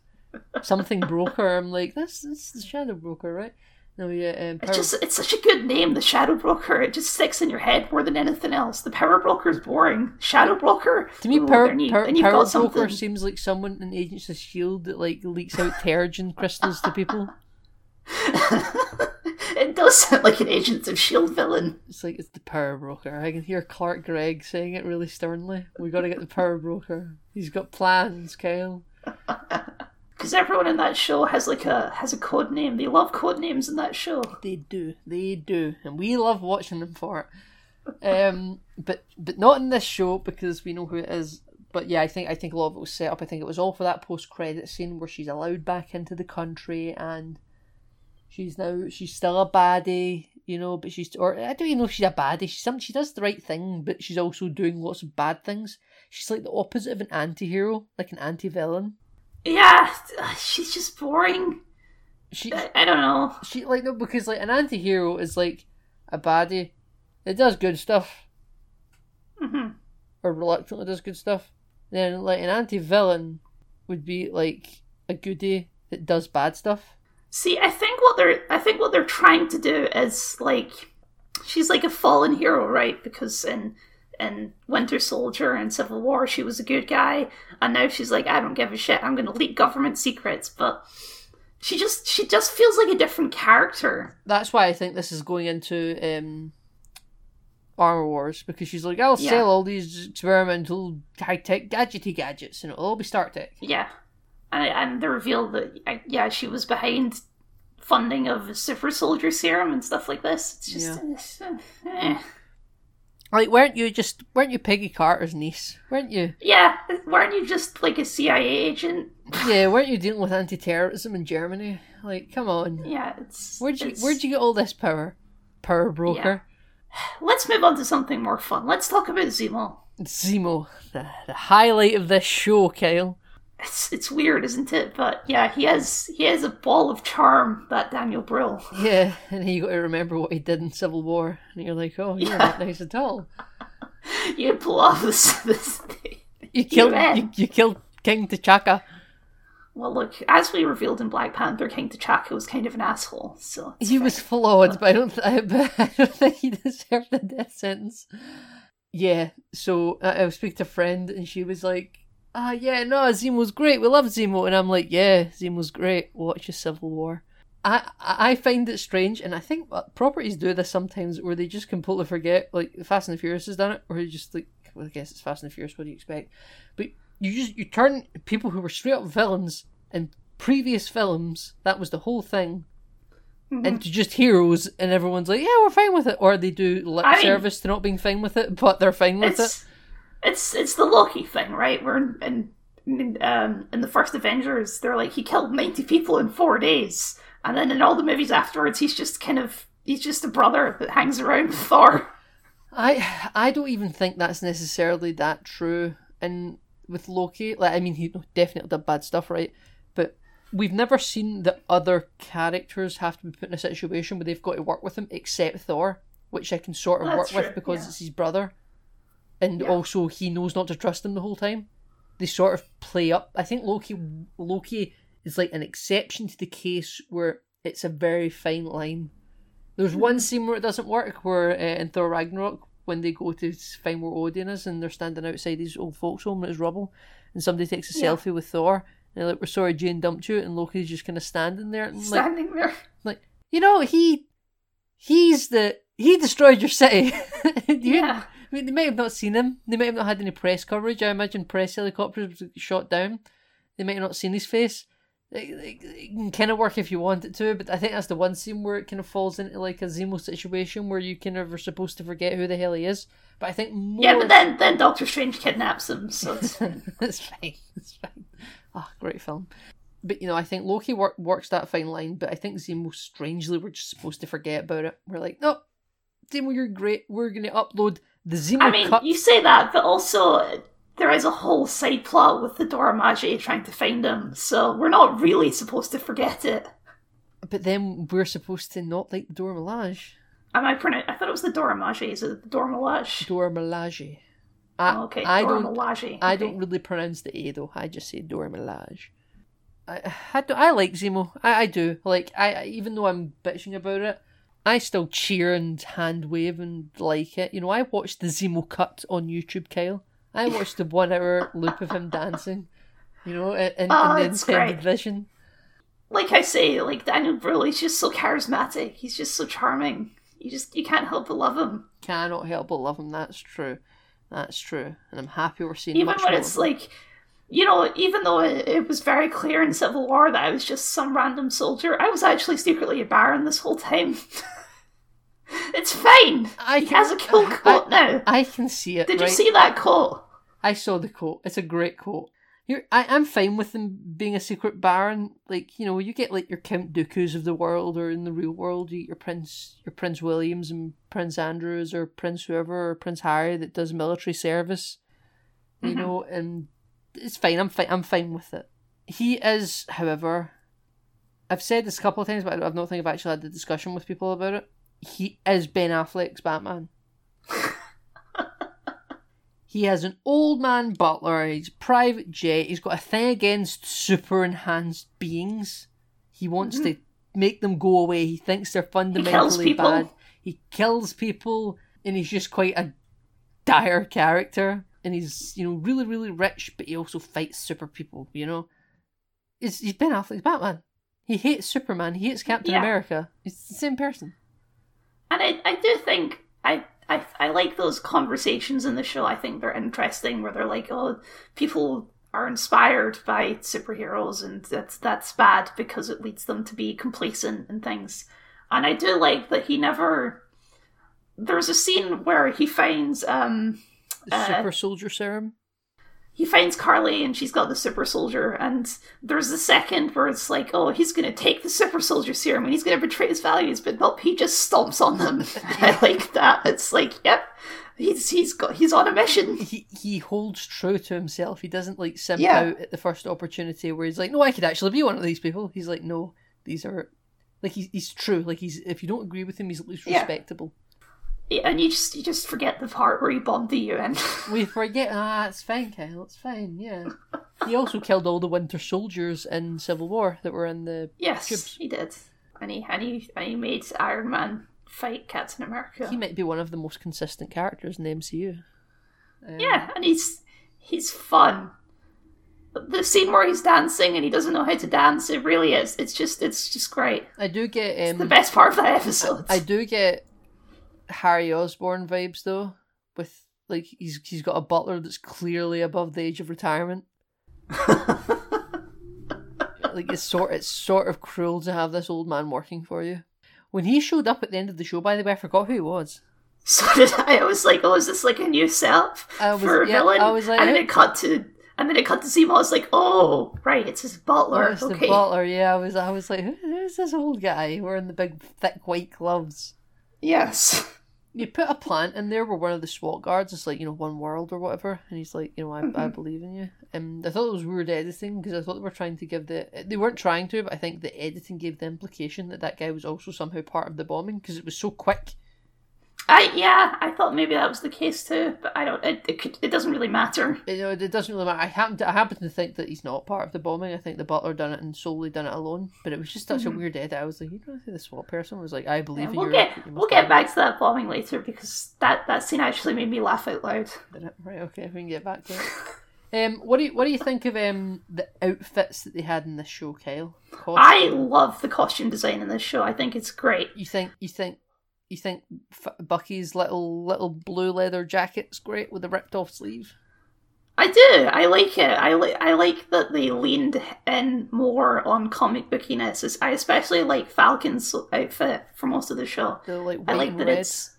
Something broker. I'm like, that's that's the Shadow Broker, right? No, yeah. Um, It's just it's such a good name, the Shadow Broker. It just sticks in your head more than anything else. The Power Broker is boring. Shadow Broker. To me, ooh, Power, Power, Power Broker something. seems like someone in Agents of Shield that like leaks out Terrigen crystals to people. [laughs] [laughs] it does sound like an Agents of Shield villain. It's like it's the Power Broker. I can hear Clark Gregg saying it really sternly. We got to get the Power Broker. He's got plans, Kyle. [laughs] Because everyone in that show has like a has a code name. They love code names in that show. They do, they do, and we love watching them for it. Um, but but not in this show because we know who it is. But yeah, I think I think a lot of it was set up. I think it was all for that post credit scene where she's allowed back into the country and she's now she's still a baddie, you know. But she's or I don't even know if she's a baddie. She's some she does the right thing, but she's also doing lots of bad things. She's like the opposite of an anti-hero, like an anti-villain. Yeah, she's just boring. She I, I don't know. she like no because like an anti-hero is like a baddie it does good stuff hmm or reluctantly does good stuff then like an anti-villain would be like a goodie that does bad stuff See, I think what they're I think what they're trying to do is like she's like a fallen hero, right? Because in in Winter Soldier and Civil War she was a good guy, and now she's like, I don't give a shit, I'm gonna leak government secrets, but she just she just feels like a different character. That's why I think this is going into um, Armor Wars because she's like, I'll Yeah. sell all these experimental high tech gadgety gadgets and it'll all be Stark Tech. Yeah, and, and the reveal that yeah she was behind funding of a super soldier serum and stuff like this. It's just it's, uh, eh. Like, weren't you just weren't you Peggy Carter's niece? Weren't you? yeah. Weren't you just like a CIA agent? Yeah, weren't you dealing with anti-terrorism in Germany? Like, come on. Yeah, it's Where'd you it's- Where'd you get all this power? Power broker. Let's move on to something more fun. Let's talk about Zemo. Zemo, the, the highlight of this show, Kyle. It's it's weird, isn't it? But yeah, he has he has a ball of charm. That Daniel Brühl. Yeah, and you got to remember what he did in Civil War, and you're like, oh, you're Yeah. not nice at all. [laughs] You pull off this this thing. You killed you, you killed King T'Chaka. Well, look, as we revealed in Black Panther, King T'Chaka was kind of an asshole. So He fine. was flawed, but I don't. I, [laughs] but I don't think he deserved the death sentence. Yeah. So I, I was speaking to a friend, and she was like, "Ah, yeah, no, Zemo's great. We love Zemo." And I'm like, "Yeah, Zemo's great. Watch a Civil War." I I find it strange, and I think uh, properties do this sometimes, where they just completely forget. Like Fast and the Furious has done it, or you just like, well, I guess it's Fast and the Furious. What do you expect? But you just you turn people who were straight up villains in previous films. That was the whole thing Mhm. into just heroes, and everyone's like, "Yeah, we're fine with it," or they do lip I mean- service to not being fine with it, but they're fine with it. It's it's the Loki thing, right? We're in, in, um in the first Avengers, they're like he killed ninety people in four days, and then in all the movies afterwards, he's just kind of he's just a brother that hangs around with Thor. I I don't even think that's necessarily that true. And with Loki, like I mean, he definitely did bad stuff, right? But we've never seen that other characters have to be put in a situation where they've got to work with him, except Thor, which I can sort of That's work with because yeah. it's his brother, and Yeah. also he knows not to trust them the whole time. They sort of play up. I think Loki Loki is like an exception to the case where it's a very fine line. There's one scene where it doesn't work, where uh, in Thor Ragnarok, when they go to find where Odin is, and they're standing outside his old folks' home and it's rubble, and somebody takes a Yeah. selfie with Thor, and they're like, "We're sorry, Jane dumped you," and Loki's just kind of standing there, and like, Standing there. Like you know, he, he's the he destroyed your city. [laughs] You- Yeah. I mean, they might have not seen him. They might have not had any press coverage. I imagine press helicopters shot down. They might have not seen his face. It, it, it can kind of work if you want it to, but I think that's the one scene where it kind of falls into like a Zemo situation where you kind of are supposed to forget who the hell he is. But I think more. Yeah, but then then Doctor Strange kidnaps him, so it's [laughs] it's fine. It's fine. Ah, great film. But you know, I think Loki work, works that fine line, but I think Zemo strangely we're just supposed to forget about it. We're like, no, Zemo, you're great. We're gonna upload the Zemo I mean, cut. you say that, but also there is a whole side plot with the Dora trying to find him, so we're not really supposed to forget it. But then we're supposed to not like the Dora Milaje. Am I pronoun- I thought it was the Dora Milaje. Is it the Dora Milaje? Dora Milaje. I, Oh, okay, I Dora don't. Milaje. I don't really pronounce the A though. I just say Dora Milaje. I, I, do, I like Zemo. I, I do. Like I even though I'm bitching about it, I still cheer and hand wave and like it. You know, I watched the Zemo cut on YouTube, Kyle. I watched the one hour loop of him dancing. You know, in, in, Oh, the great. vision. Like I say, like Daniel Brühl, he's just so charismatic. He's just so charming. You just you can't help but love him. Cannot help but love him. That's true. That's true. And I'm happy we're seeing Even much when it's like, you know, even though it, it was very clear in Civil War that I was just some random soldier, I was actually secretly a baron this whole time. [laughs] it's fine. I he can- has a cool [laughs] I- coat now. I can see it. Did right? you see that coat? I saw the coat. It's a great coat. You're, I, I'm fine with them being a secret baron. Like you know, you get like your Count Dooku's of the world, or in the real world, you get your Prince, your Prince Williams and Prince Andrews, or Prince whoever, or Prince Harry that does military service. You Mhm. know, and it's fine. I'm fine. I'm fine with it. He is, however, I've said this a couple of times, but I've not think I've actually had the discussion with people about it. He is Ben Affleck's Batman. He has an old man butler, he's private jet, he's got a thing against super enhanced beings. He wants mm-hmm. to make them go away. He thinks they're fundamentally people. bad. He kills people and he's just quite a dire character. And he's, you know, really, really rich, but he also fights super people, you know? He's, he's Ben Affleck's Batman. He hates Superman. He hates Captain Yeah. America. He's the same person. And I, I do think I, I I like those conversations in the show. I think they're interesting where they're like, oh, people are inspired by superheroes and that's that's bad because it leads them to be complacent and things. And I do like that he never there's a scene where he finds um Uh, super soldier serum. He finds Carly and she's got the super soldier and there's a second where it's like, oh, he's gonna take the super soldier serum and he's gonna betray his values, but nope, he just stomps on them. [laughs] I [laughs] like that. It's like, yep, he's he's got he's on a mission. He he holds true to himself. He doesn't like simp Yeah. out at the first opportunity where he's like, "No, I could actually be one of these people." He's like, "No, these are like he's he's true. Like he's if you don't agree with him, he's at least Yeah. respectable." Yeah, and you just you just forget the part where he bombed the UN. [laughs] We forget. Ah, it's fine, Kyle. It's fine. Yeah. He also killed all the Winter Soldiers in Civil War that were in the. yes, Tubes. he did. And he and he and he made Iron Man fight Captain America. He might be one of the most consistent characters in the MCU. Um, Yeah, and he's he's fun. The scene where he's dancing and he doesn't know how to dance, it really is. It's just it's just great. I do get. It's the Um, best part of that episode. I do get Harry Osborn vibes though, with like he's he's got a butler that's clearly above the age of retirement. [laughs] like it's sort it's sort of cruel to have this old man working for you. When he showed up at the end of the show, by the way, I forgot who he was. so did I. I was like, oh, is this like a new self I was- for a yeah, villain? I was like, and then it cut to and then it cut to Zemo. I was like, oh, right, it's his butler. Oh, it's okay. the butler. Yeah, I was I was like, who's this old guy wearing the big thick white gloves? Yes. You put a plant in there where one of the SWAT guards is like, you know, one world or whatever, and he's like, you know, I, I mm-hmm. believe in you. And I thought it was weird editing because I thought they were trying to give the they weren't trying to, but I think the editing gave the implication that that guy was also somehow part of the bombing because it was so quick. I yeah, I thought maybe that was the case too, but I don't. It it, could, it doesn't really matter. You know, it doesn't really matter. I happen to I happen to think that he's not part of the bombing. I think the butler done it and solely done it alone. But it was just such a weird edit. I was like, you know, the SWAT person was like, I believe in we'll get you we'll get back to that bombing later because that that scene actually made me laugh out loud. Right, okay, we can get back to it. [laughs] Um, what do you what do you think of um the outfits that they had in this show, Kyle? Cost- I love the costume design in this show. I think it's great. You think you think you think F- Bucky's little little blue leather jacket's great with the ripped off sleeve? I do. I like it. I like. I like that they leaned in more on comic bookiness. I especially like Falcon's outfit for most of the show. The like I like that red. it's.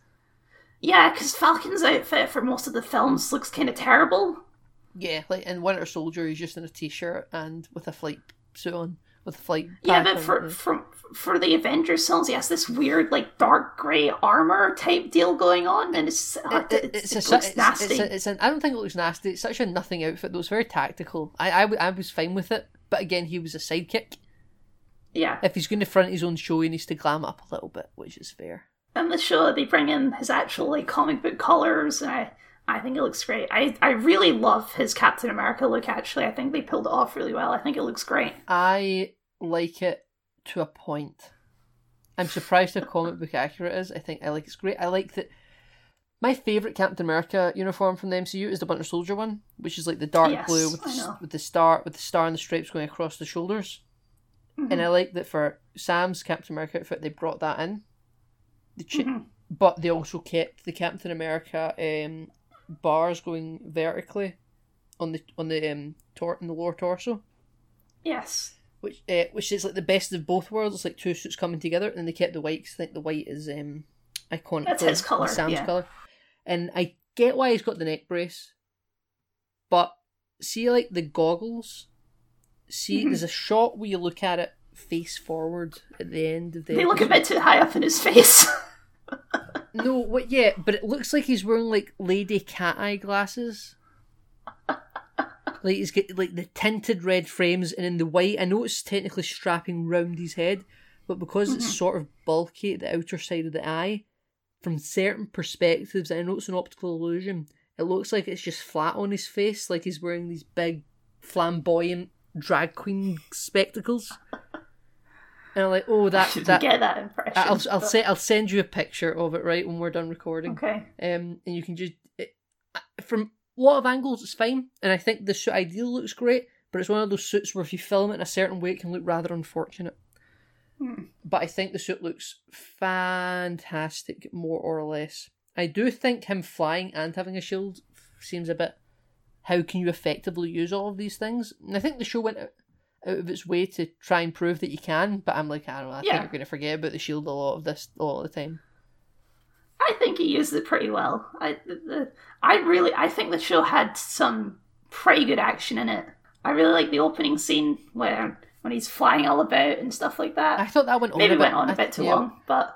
Yeah, because Falcon's outfit for most of the films looks kind of terrible. Yeah, like in Winter Soldier, he's just in a t-shirt and with a flight suit on, with a flight. Yeah, but for yeah. For the Avengers films, he has this weird like dark grey armor type deal going on, and it's uh, It- it, it's, it a, looks it's, nasty. It's, a, it's an, I don't think it looks nasty. It's such a nothing outfit though. was very tactical. I I was fine with it, but again, he was a sidekick. yeah, If he's going to front his own show, he needs to glam up a little bit, which is fair. And the show they bring in his actual like comic book colors, and I I think it looks great. I I really love his Captain America look. Actually, I think they pulled it off really well. I think it looks great. I like it to a point. I'm surprised how comic book accurate it is. I think I like it's great. I like that. My favorite Captain America uniform from the MCU is the Winter Soldier one, which is like the dark Yes, blue with the, I s- know. with the star with the star and the stripes going across the shoulders. Mm-hmm. And I like that for Sam's Captain America outfit, they brought that in. The chi- Mhm. but they also kept the Captain America um, bars going vertically on the on the um tor- in the lower torso Yes. Which uh, which is like the best of both worlds. It's like two suits coming together, and they kept the white 'cause I think the white is um iconic. That's his colour, Sam's yeah. color, and I get why he's got the neck brace, but see like the goggles. See, Mhm. there's a shot where you look at it face forward at the end of the. They look a bit too high up in his face. No, what? Yeah, but it looks like he's wearing like lady cat eye glasses. [laughs] like he's got like the tinted red frames, and in the white. I know it's technically strapping round his head, but because it's sort of bulky at the outer side of the eye, from certain perspectives, I know it's an optical illusion. It looks like it's just flat on his face, like he's wearing these big, flamboyant drag queen spectacles. And I'm like, oh, that that get that impression. I'll I'll but- say I'll send you a picture of it right when we're done recording. Okay. Um, and you can just it, from a lot of angles it's fine, and I think the suit ideal looks great, but it's one of those suits where if you film it in a certain way, it can look rather unfortunate. Hmm. but I think the suit looks fantastic, more or less. I do think him flying and having a shield seems a bit. How can you effectively use all of these things? And I think the show went out, out of its way to try and prove that you can, but I'm like, I don't know, I Yeah. think you're going to forget about the shield a lot of this, a lot of the time. I think he used it pretty well. I, the, the, I really, I think the show had some pretty good action in it. I really like the opening scene where when he's flying all about and stuff like that. I thought that went on Maybe a bit. went on a I- bit too yeah. long, but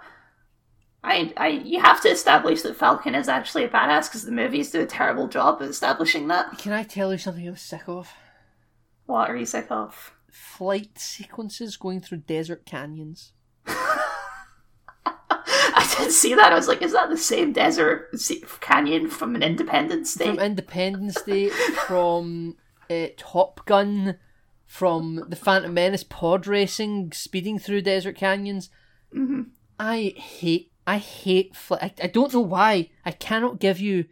I, I, you have to establish that Falcon is actually a badass because the movies do a terrible job of establishing that. Can I tell you something I'm sick of? What are you sick of? Flight sequences going through desert canyons. Did see that. I was like, is that the same desert se- canyon from an Independence Day? from Independence Day, from uh, Top Gun, from the Phantom Menace pod racing, speeding through desert canyons. Mm-hmm. I hate, I hate. Fl- I, I don't know why. I cannot give you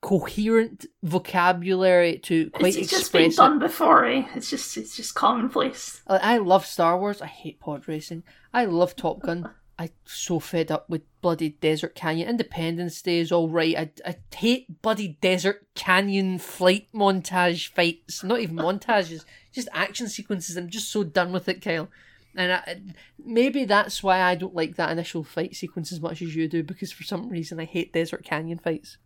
coherent vocabulary to quite it's, it's just been it. done before, eh? It's just, it's just commonplace. I love Star Wars. I hate pod racing. I love Top Gun. I'm so fed up with bloody Desert Canyon. Independence Day is all right. I, I hate bloody Desert Canyon flight montage fights. Not even montages, [laughs] just action sequences. I'm just so done with it, Kyle. And I, maybe that's why I don't like that initial fight sequence as much as you do, because for some reason I hate Desert Canyon fights.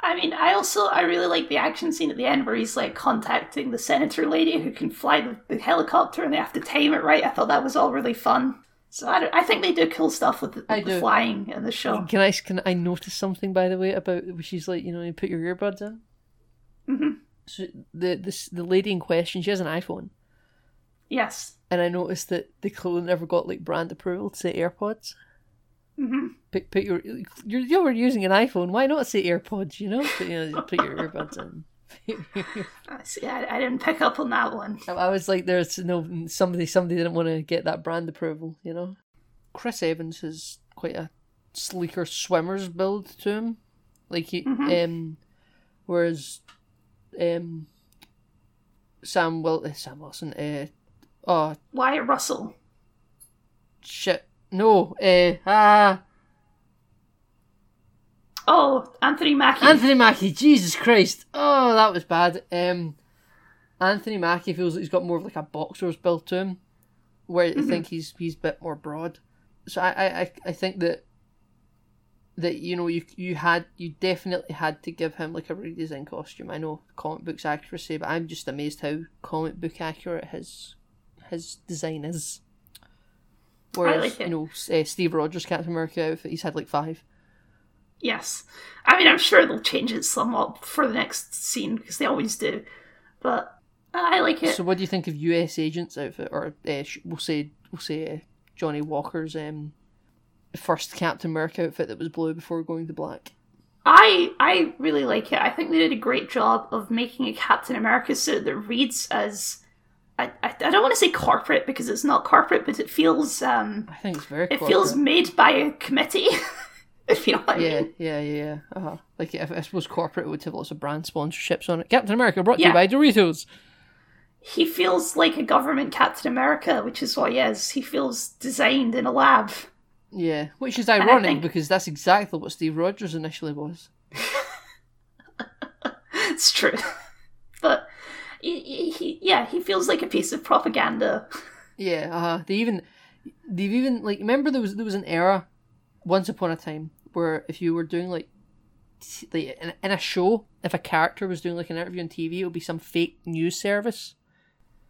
I mean, I also I really like the action scene at the end where he's like contacting the senator lady who can fly the, the helicopter and they have to time it right. I thought that was all really fun. So I, I think they do cool stuff with the, with the flying in the show. Can I can I notice something by the way about she's like you know you put your earbuds in. hmm So the this the lady in question she has an iPhone. Yes. and I noticed that the clothing never got like brand approval to say AirPods. hmm Put, put your you're you were using an iPhone. Why not say AirPods? You know, but, you know, put your earbuds in. I [laughs] see. I, I didn't pick up on that one. I- I was like, there's no somebody. Somebody didn't want to get that brand approval. You know, Chris Evans has quite a sleeker swimmer's build to him, like he um, whereas um, Sam Wil uh, Sam Wilson uh, oh Wyatt Russell. shit no uh, ah Oh, Anthony Mackie. Anthony Mackie, Jesus Christ. Oh, that was bad. Um, Anthony Mackie feels like he's got more of like a boxer's build to him, where I think he's he's a bit more broad. So I, I, I- think that that you know you you had you definitely had to give him like a redesign costume. I know comic books accuracy, but I'm just amazed how comic book accurate his his design is. Whereas like it. you know uh, Steve Rogers Captain America outfit, he's had like five. Yes. I mean, I'm sure they'll change it somewhat for the next scene because they always do. But I like it. So, what do you think of U.S. Agent's outfit, or uh, we'll say we'll say uh, Johnny Walker's um, first Captain America outfit that was blue before going to black? I I really like it. I think they did a great job of making a Captain America suit that reads as I, I, I don't want to say corporate because it's not corporate, but it feels um I think it's very. it corporate. feels made by a committee. [laughs] if you know what I Yeah, mean. yeah, yeah, yeah. Uh-huh. Like if I suppose corporate would have lots of brand sponsorships on it. Captain America brought to Yeah. you by Doritos. He feels like a government Captain America, which is what he is. He feels designed in a lab. Yeah, which is ironic think- because that's exactly what Steve Rogers initially was. [laughs] It's true, [laughs] but he, he, he yeah he feels like a piece of propaganda. Yeah, uh they even they've even like remember there was there was an era once upon a time where if you were doing like like in, in a show if a character was doing like an interview on TV it would be some fake news service.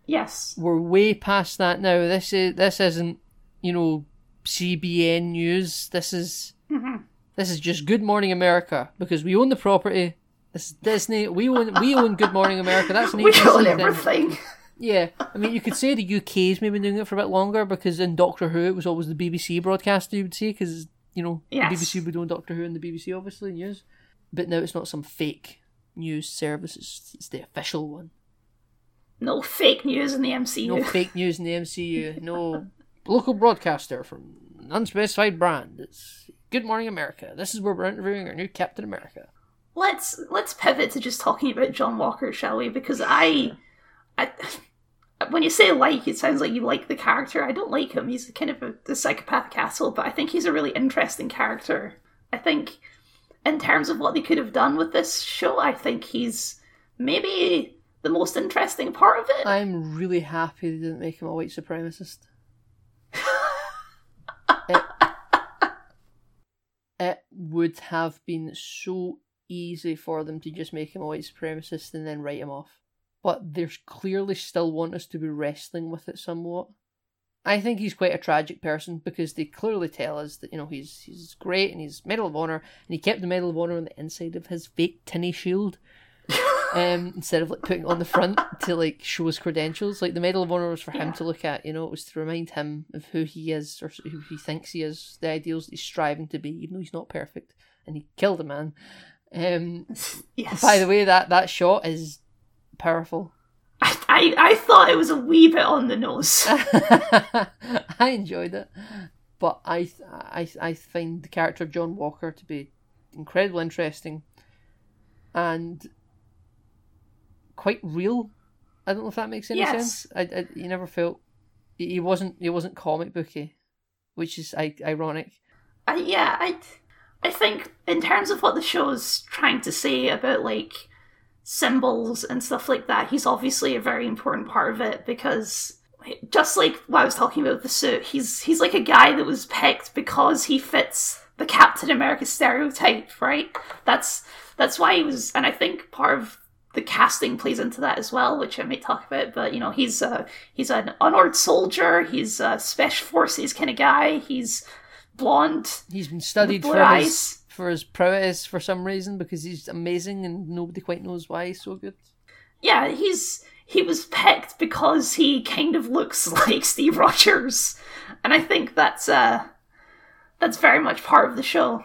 Yes, We're way past that now. This is this isn't you know CBN news. This is Mhm. this is just Good Morning America because we own the property. This is Disney. We own we own Good Morning America. That's an [laughs] we own thing. everything. Yeah, I mean, you could say the UK's maybe doing it for a bit longer because in Doctor Who it was always the BBC broadcaster you would see because you know Yes. BBC would own Doctor Who and the BBC obviously news, but now it's not some fake news service; it's, it's the official one. No fake news in the MCU. No [laughs] fake news in the MCU. No local broadcaster from an unspecified brand. It's Good Morning America. This is where we're interviewing our new Captain America. let's let's pivot to just talking about John Walker, shall we? Because I, I, when you say like, it sounds like you like the character. I don't like him. He's kind of a, a psychopathic asshole, but I think he's a really interesting character. I think, in terms of what they could have done with this show, I think he's maybe the most interesting part of it. I'm really happy they didn't make him a white supremacist. [laughs] it, it would have been so easy for them to just make him a white supremacist and then write him off. But they clearly still want us to be wrestling with it somewhat. I think he's quite a tragic person because they clearly tell us that you know he's he's great and he's Medal of Honor and he kept the Medal of Honor on the inside of his fake tinny shield. [laughs] um, instead of like putting on the front to like show his credentials. Like the Medal of Honor was for him to look at, you know, it was to remind him of who he is or who he thinks he is, the ideals that he's striving to be, even though he's not perfect. And he killed a man. Um, [laughs] yes. by the way, that that shot is powerful. I, I, I thought it was a wee bit on the nose. [laughs] I enjoyed it, but I I I find the character of John Walker to be incredibly interesting, and quite real. I don't know if that makes any Yes. sense. I, I you never felt he wasn't he wasn't comic booky, which is I, ironic. I, yeah, I, I think in terms of what the show's trying to say about like symbols and stuff like that, he's obviously a very important part of it because just like what I was talking about with the suit, he's he's like a guy that was picked because he fits the Captain America stereotype, right? That's that's why he was, and I think part of the casting plays into that as well, which I may talk about. But you know, he's uh, he's an unarmed soldier. He's a special forces kind of guy. He's blonde. He's been studied for his eyes. For his prowess for some reason because he's amazing and nobody quite knows why he's so good. Yeah, he's he was picked because he kind of looks [laughs] like Steve Rogers, and I think that's uh that's very much part of the show.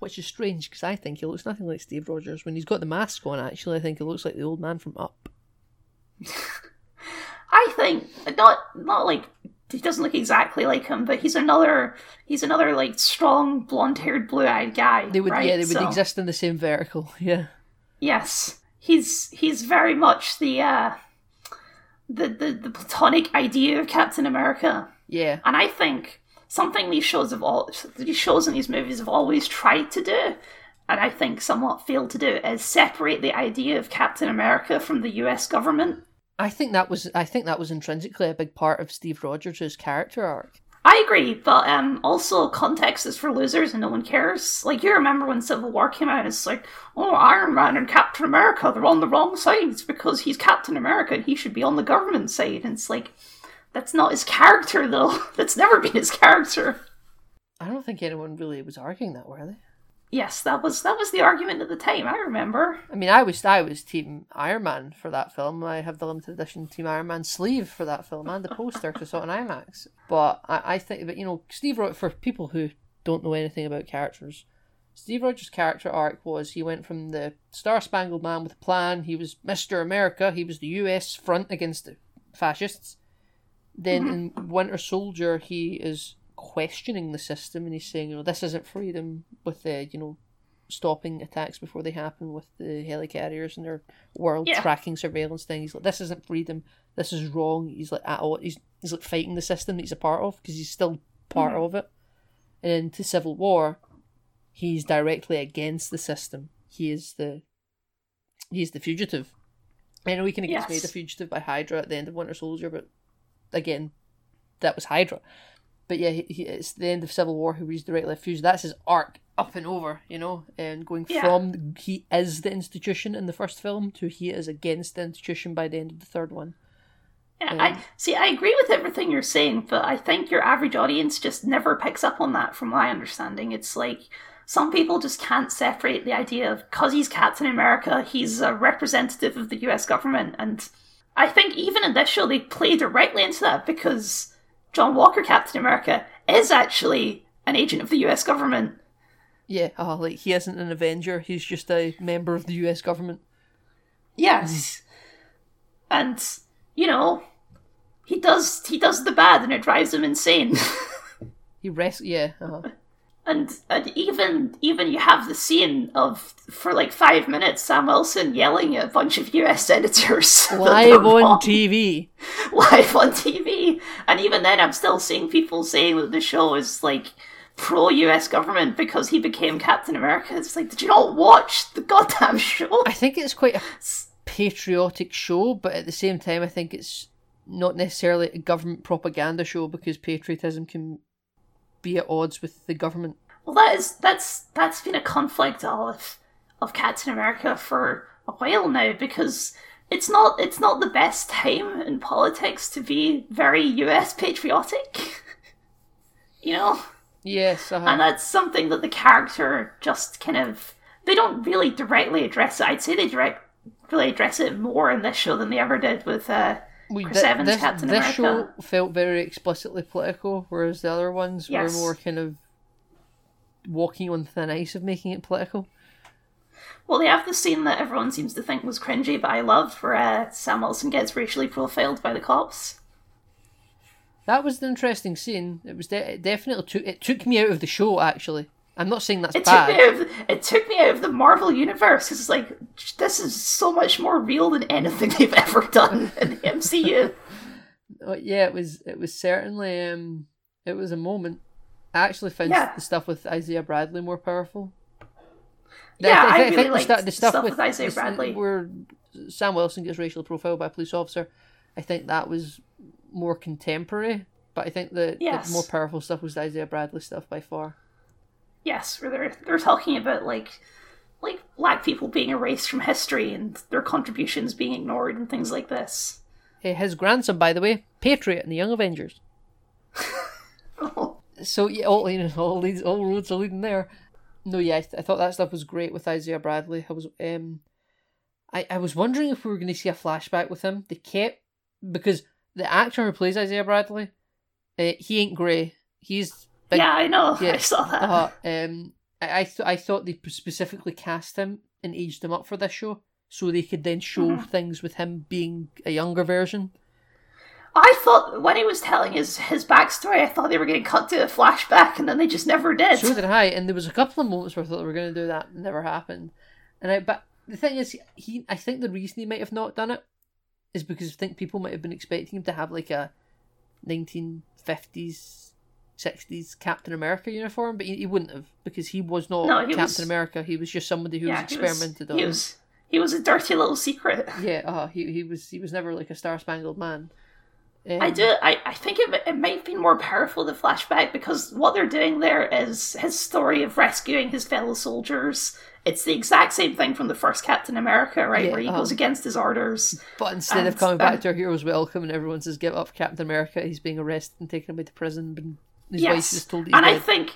Which is strange because I think he looks nothing like Steve Rogers. When he's got the mask on, actually, I think he looks like the old man from Up. [laughs] I think not not like he doesn't look exactly like him, but he's another he's another like strong blonde haired blue eyed guy. They would, right? yeah, they would So- exist in the same vertical. [laughs] Yeah, Yes, he's he's very much the uh the the, the platonic idea of Captain America. yeah. And I think something these shows have all these shows and these movies have always tried to do, and I think somewhat failed to do, is separate the idea of Captain America from the US government. I think that was, I think that was intrinsically a big part of Steve Rogers' character arc. I agree, but um, also context is for losers and no one cares. Like you remember when Civil War came out, it's like, oh, Iron Man and Captain America, they're on the wrong sides because he's Captain America and he should be on the government side. And it's like, that's not his character though. [laughs] That's never been his character. I don't think anyone really was arguing that, were they? Yes, that was that was the argument at the time. I remember. I mean, I was, I was Team Iron Man for that film. I have the limited edition Team Iron Man sleeve for that film and the poster because I saw it on IMAX. But I, I think that you know, Steve Rogers, for people who don't know anything about characters, Steve Rogers' character arc was he went from the Star Spangled Man with a plan. He was Mister America. He was the U.S. front against the fascists. Then mm-hmm. in Winter Soldier, he is questioning the system and he's saying, you know, this isn't freedom with the, you know, stopping attacks before they happen with the helicarriers and their world Yeah. tracking surveillance thing. He's like, this isn't freedom. This is wrong. He's like at all. He's he's like fighting the system that he's a part of because he's still part mm-hmm. of it. And into Civil War, he's directly against the system. He is the he's the fugitive. I know he kind of gets Yes. made a fugitive by Hydra at the end of Winter Soldier, but again, that was Hydra. But yeah, he, he, it's the end of Civil War. Who he's directly a fugitive. That's his arc up and over, you know, and going Yeah. from he is the institution in the first film to he is against the institution by the end of the third one. Yeah, Yeah. I um, see. I agree with everything you're saying, but I think your average audience just never picks up on that. From my understanding, it's like some people just can't separate the idea of because he's Captain America, he's a representative of the U.S. government, and I think even in this show they play directly into that because John Walker, Captain America, is actually an agent of the U.S. government. Yeah, oh, like he isn't an Avenger. He's just a member of the U.S. government. Yes, and you know he does he does the bad, and it drives him insane. [laughs] He res yeah. Uh-huh. And, and even even you have the scene of for like five minutes Sam Wilson yelling at a bunch of U.S. senators [laughs] [laughs] Live on wrong. TV. [laughs] live on TV. And even then, I'm still seeing people saying that the show is like pro US government because he became Captain America. It's like, did you not watch the goddamn show? I think it's quite a patriotic show, but at the same time, I think it's not necessarily a government propaganda show because patriotism can be at odds with the government. Well, that is that's that's been a conflict of of Captain America for a while now because it's not it's not the best time in politics to be very US patriotic. [laughs] you know. Yes, uh-huh. and that's something that the character just kind of they don't really directly address it. I'd say they direct really address it more in this show than they ever did with uh, we, Chris thi- Evans, this, Captain this America. show felt very explicitly political, whereas the other ones Yes. were more kind of walking on thin ice of making it political. Well, they have the scene that everyone seems to think was cringy, but I loved, where uh, Sam Wilson gets racially profiled by the cops. That was an interesting scene. It was de- it definitely took it took me out of the show. Actually, I'm not saying that's It bad. took me out of, it took me out of the Marvel universe. It's like this is so much more real than anything [laughs] they've ever done in the MCU. Uh, yeah, it was. It was certainly. Um, it was a moment. I actually found Yeah. the stuff with Isaiah Bradley more powerful. Yeah, I think really the, liked stu- the stuff, stuff with, with Isaiah the- Bradley. where Sam Wilson gets racial profiled by a police officer. I think that was more contemporary, but I think the, Yes. the more powerful stuff was the Isaiah Bradley stuff by far. Yes, where they're they're talking about like like black people being erased from history and their contributions being ignored and things like this. Uh, his grandson, by the way, Patriot in the Young Avengers. [laughs] So yeah, all you know, all these all roads are leading there. No, yeah, I, th- I thought that stuff was great with Isaiah Bradley. I was um, I I was wondering if we were going to see a flashback with him. They kept because the actor who plays Isaiah Bradley, uh, he ain't grey. He's big. yeah, I know. [laughs] yeah. I saw that. Uh, um, I I, th- I thought they specifically cast him and aged him up for this show so they could then show Mm-hmm. things with him being a younger version. I thought when he was telling his his backstory, I thought they were going to cut to a flashback, and then they just never did. So did I, and there was a couple of moments where I thought they were going to do that, and never happened. And I, but the thing is, he, I think the reason he might have not done it is because I think people might have been expecting him to have like a 1950s, 60s Captain America uniform, but he, he wouldn't have because he was not No, he Captain was- America. He was just somebody who yeah, was he was- experimented he on. was he was a dirty little secret. [laughs] Yeah, uh, he he was he was never like a Star Spangled Man. Um, I do. I, I think it, it might be more powerful the flashback because what they're doing there is his story of rescuing his fellow soldiers. It's the exact same thing from the first Captain America, right? Yeah, where he uh-huh. goes against his orders. But instead of And, coming back um, to our hero's welcome and everyone says give up Captain America, he's being arrested and taken away to prison. Wife's Yes, just told he's and I think,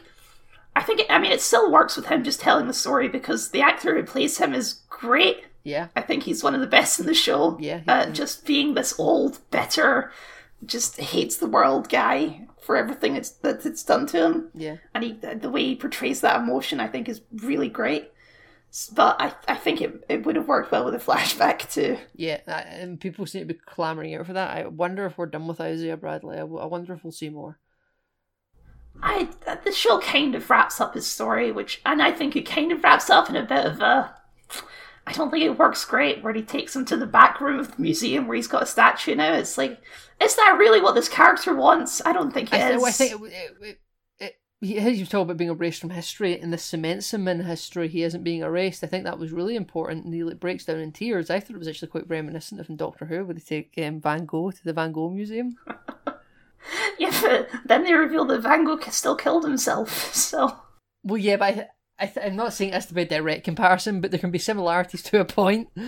I think, I mean, it still works with him just telling the story because the actor who plays him is great. yeah, I think he's one of the best in the show. Yeah, uh, is. just being this old, bitter, just hates the world guy for everything it's, that it's done to him. yeah. and he, the way he portrays that emotion, I think, is really great. But I, I think it, it would have worked well with a flashback too. Yeah, and people seem to be clamoring out for that. I wonder if we're done with Isaiah Bradley. I wonder if we'll see more. I the show kind of wraps up his story, which and I think it kind of wraps up in a bit of a. I don't think it works great where he takes him to the back room of the museum where he's got a statue now. It's like, is that really what this character wants? I don't think it I, is. I think it, it, it, you talk about being erased from history, and this cements him in history. He isn't being erased. I think that was really important, and he like, breaks down in tears. I thought it was actually quite reminiscent of in Doctor Who, where they take um, Van Gogh to the Van Gogh Museum. [laughs] [laughs] yeah, but then they reveal that Van Gogh still killed himself. [laughs] So Well, yeah, but I, I th- I'm not saying it has to be a direct comparison, but there can be similarities to a point. [laughs]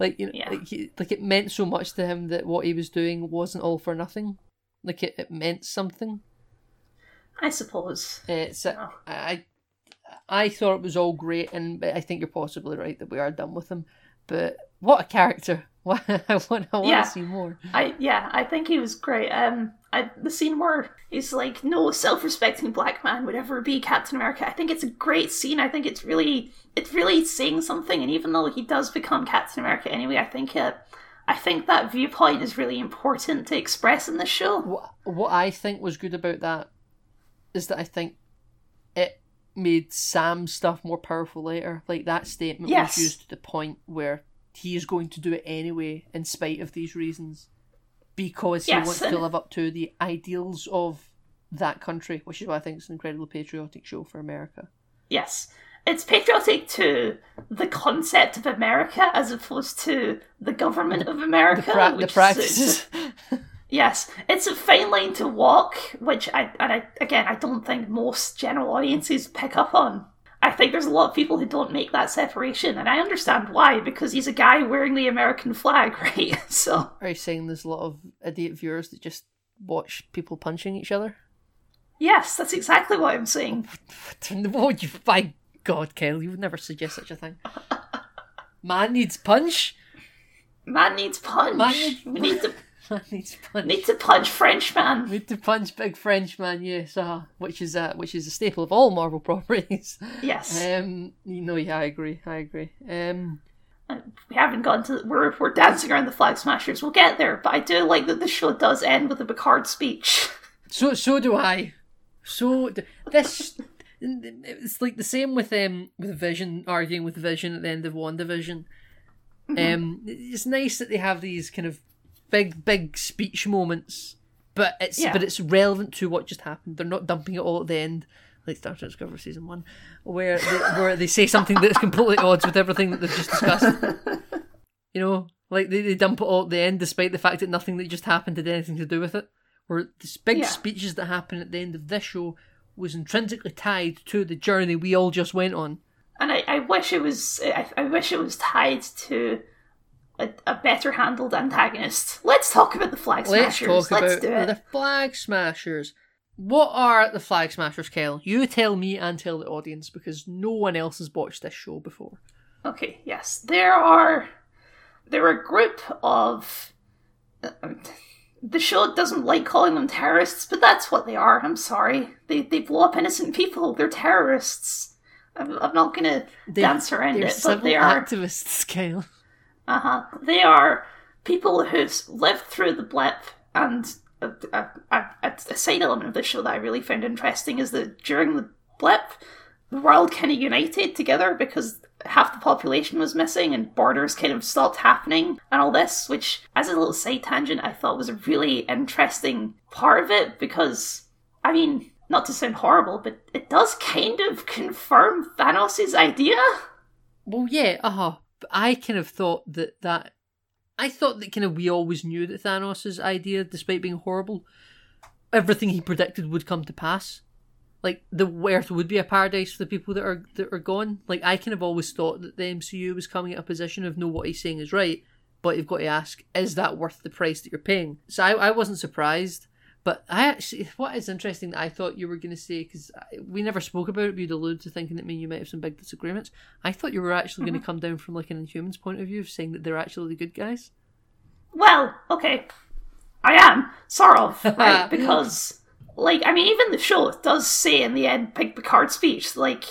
Like you know, Yeah. like, he, like it meant so much to him that what he was doing wasn't all for nothing. Like it, it meant something. I suppose. It's uh, Oh. I I thought it was all great, and I think you're possibly right that we are done with him. But what a character! [laughs] I want, I want Yeah. to see more. I yeah, I think he was great. Um, I the scene where he's like, no self-respecting black man would ever be Captain America. I think it's a great scene. I think it's really, it's really saying something. And even though he does become Captain America anyway, I think it, I think that viewpoint is really important to express in the show. What what I think was good about that is that I think it made Sam's stuff more powerful later. Like that statement Yes. was used to the point where he is going to do it anyway, in spite of these reasons, because he wants to live up to the ideals of that country, which is why I think it's an incredibly patriotic show for America. Yes. It's patriotic to the concept of America as opposed to the government of America. Pra- the which is- practices. [laughs] [laughs] Yes, it's a fine line to walk, which I and I again I don't think most general audiences pick up on. I think there's a lot of people who don't make that separation, and I understand why because he's a guy wearing the American flag, [laughs] right? So Are you saying there's a lot of idiot viewers that just watch people punching each other? yes, that's exactly what I'm saying. [laughs] Oh, you by God, Kel, you would never suggest such a thing. Man needs punch. Man needs punch. Man needs- We need to [laughs] Man needs punch. need to punch Frenchman. Need to punch big Frenchman, yes, uh, which is uh, which is a staple of all Marvel [laughs] properties. Yes, Um, you know, yeah, I agree, I agree. Um, we haven't gone to. We're we're dancing around the flag smashers. We'll get there, but I do like that the show does end with a Picard speech. [laughs] so so do I. So this, it's like the same with um with Vision arguing with Vision at the end of WandaVision. Um, it's nice that they have these kind of big big speech moments, but it's Yeah. but it's relevant to what just happened. They're not dumping it all at the end. Like Star Trek Discovery season one, where they, where they say something that's completely at [laughs] odds with everything that they've just discussed. You know, like they, they dump it all at the end, despite the fact that nothing that just happened had anything to do with it. Where these big Yeah. speeches that happen at the end of this show was intrinsically tied to the journey we all just went on. and I, I wish it was I, I wish it was tied to a, a better handled antagonist. Let's talk about the flag Let's smashers. talk Let's about do it. the Flag Smashers. What are the Flag Smashers, Kel? You tell me and tell the audience because no one else has watched this show before. Okay, yes, there are there are a group of. um, the show doesn't like calling them terrorists, but that's what they are. I'm sorry. They they blow up innocent people. They're terrorists. I'm, I'm not gonna They- dance around They're it, but they are. activists, Kyle. Uh huh. They are people who've lived through the blip, and a, a, a, a side element of the show that I really found interesting is that during the blip, the world kind of united together because half the population was missing and borders kind of stopped happening and all this, which, as a little side tangent, I thought was a really interesting part of it because, I mean, not to sound horrible, but it does kind of confirm Thanos' idea. Well, yeah, uh huh. But I kind of thought that that. I thought that kind of we always knew that Thanos' idea, despite being horrible, everything he predicted would come to pass. Like the Earth would be a paradise for the people that are that are gone. Like I kind of always thought that the MCU was coming at a position of no, what he's saying is right, but you've got to ask, is that worth the price that you're paying? So I, I wasn't surprised. But I actually, what is interesting that I thought you were going to say, because we never spoke about it, but you'd allude to thinking that me and you might have some big disagreements. I thought you were actually going to mm-hmm. come down from like an Inhumans point of view of saying that they're actually the good guys. Well, okay. I am, sort of, [laughs] right? because, like, I mean, even the show does say in the end, Big Picard's speech, like,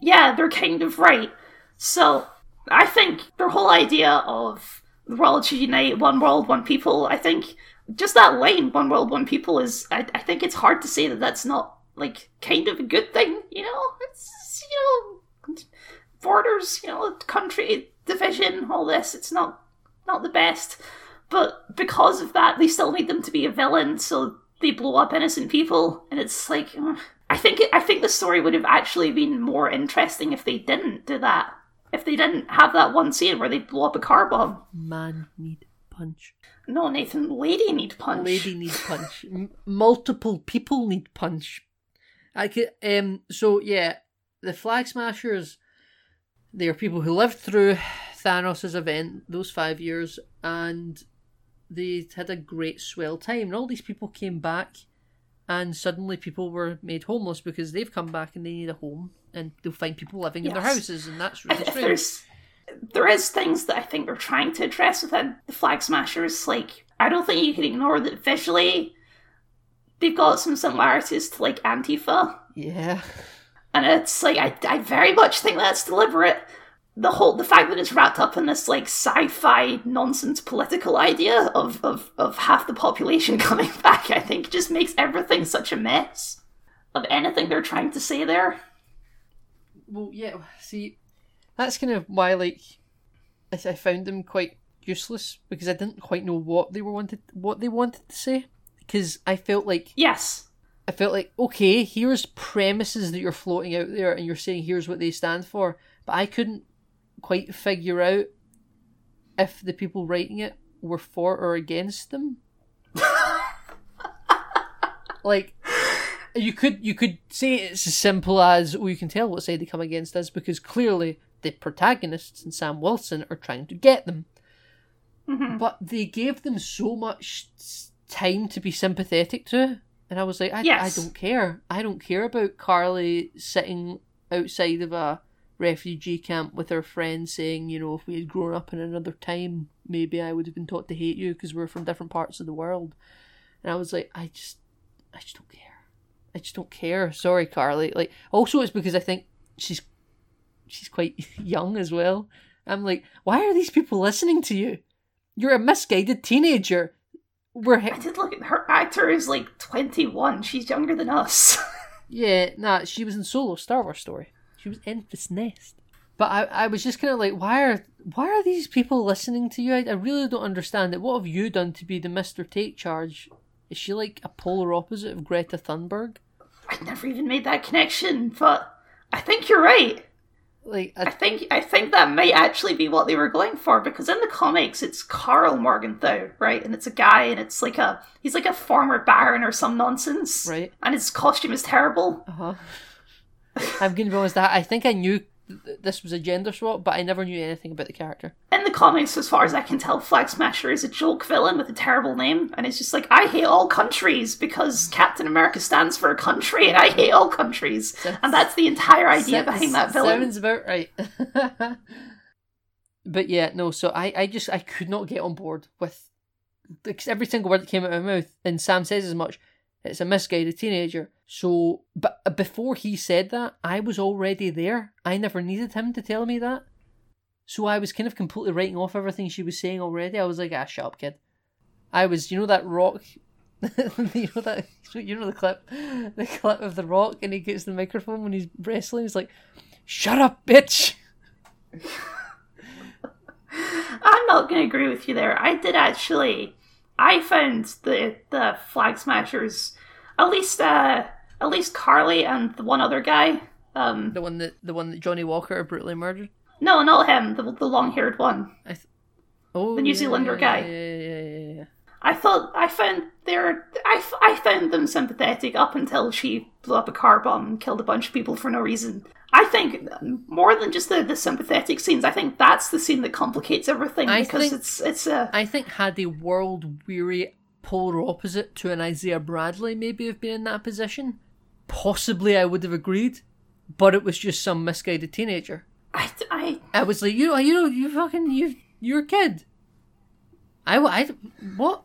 yeah, they're kind of right. So, I think their whole idea of the world should unite, one world, one people, I think just that line, one world, one people, is, I, I think it's hard to say that that's not, like, kind of a good thing, you know? It's, you know, borders, you know, country, division, all this, it's not, not the best. But because of that, they still need them to be a villain, so they blow up innocent people, and it's like. I think it, I think the story would have actually been more interesting if they didn't do that. If they didn't have that one scene where they blow up a car bomb. Man need punch. No, Nathan, lady need punch. Lady need punch. M- multiple people need punch. I could, um. So yeah, the Flag Smashers. They are people who lived through Thanos' event those five years, and they had a great swell time. And all these people came back, and suddenly people were made homeless because they've come back and they need a home, and they'll find people living in their houses, and that's really strange. there's there is things that I think they're trying to address within the Flag Smashers. Like I don't think you can ignore that visually they've got some similarities to like Antifa. Yeah. and it's like I, I very much think that's deliberate. The whole the fact that it's wrapped up in this like sci-fi nonsense political idea of, of, of half the population [laughs] coming back, I think just makes everything such a mess of anything they're trying to say there. well, yeah. See, that's kind of why, like, I, I found them quite useless because I didn't quite know what they were wanted, what they wanted to say. Because I felt like Yes. I felt like, okay, here's premises that you're floating out there and you're saying here's what they stand for. But I couldn't quite figure out if the people writing it were for or against them. [laughs] like you could you could say it's as simple as well you can tell what side they come against us because clearly the protagonists and Sam Wilson are trying to get them. Mm-hmm. But they gave them so much time to be sympathetic to. And I was like, I, Yes. I don't care. I don't care about Carly sitting outside of a refugee camp with her friends saying, you know, if we had grown up in another time, maybe I would have been taught to hate you because we're from different parts of the world. And I was like, I just, I just don't care. I just don't care. Sorry, Carly. Like, also, it's because I think she's, she's quite [laughs] young as well. I'm like, why are these people listening to you? You're a misguided teenager. We're I did look at her actor is like 21. She's younger than us. [laughs] Yeah, nah, she was in Solo, Star Wars story. She was Enfys Nest. But I, I was just kind of like, why are why are these people listening to you? I, I really don't understand it. What have you done to be the Mister Take Charge? Is she like a polar opposite of Greta Thunberg? I never even made that connection, but I think you're right. Like, I I, think I think that might actually be what they were going for because in the comics it's Karl Morgenthau, right? And it's a guy and it's like a he's like a former baron or some nonsense. Right. And his costume is terrible. uh huh. I'm gonna be honest. That I think I knew th- this was a gender swap, but I never knew anything about the character. In the comics, as far as I can tell, Flag Smasher is a joke villain with a terrible name, and it's just like I hate all countries because Captain America stands for a country, and I hate all countries, and that's the entire idea behind that villain. Sounds about right. [laughs] but yeah, no. So I, I just, I could not get on board with like, every single word that came out of my mouth. And Sam says as much. It's a misguided teenager. So, but uh, before he said that, I was already there. I never needed him to tell me that. So I was kind of completely writing off everything she was saying already. I was like, ah, shut up, kid. I was, you know, that rock. [laughs] you know that, you know the clip, the clip of the rock, and he gets the microphone when he's wrestling. He's like, "Shut up, bitch." I'm not going to agree with you there. I did actually. I found the the Flag Smashers, at least uh, at least Carly and the one other guy. Um, The one that the one that Johnny Walker brutally murdered. No, not him. The the long haired one. I th- oh, The New yeah, Zealander yeah, guy. Yeah, yeah, yeah, yeah, yeah. I thought I found their I, f- I found them sympathetic up until she blew up a car bomb and killed a bunch of people for no reason. I think more than just the, the sympathetic scenes, I think that's the scene that complicates everything I because think- it's it's a I think had the world weary polar opposite to an Isaiah Bradley maybe have been in that position, possibly I would have agreed. But it was just some misguided teenager. I, I I was like, you, you know, you fucking, you, you're a kid. I, I, what?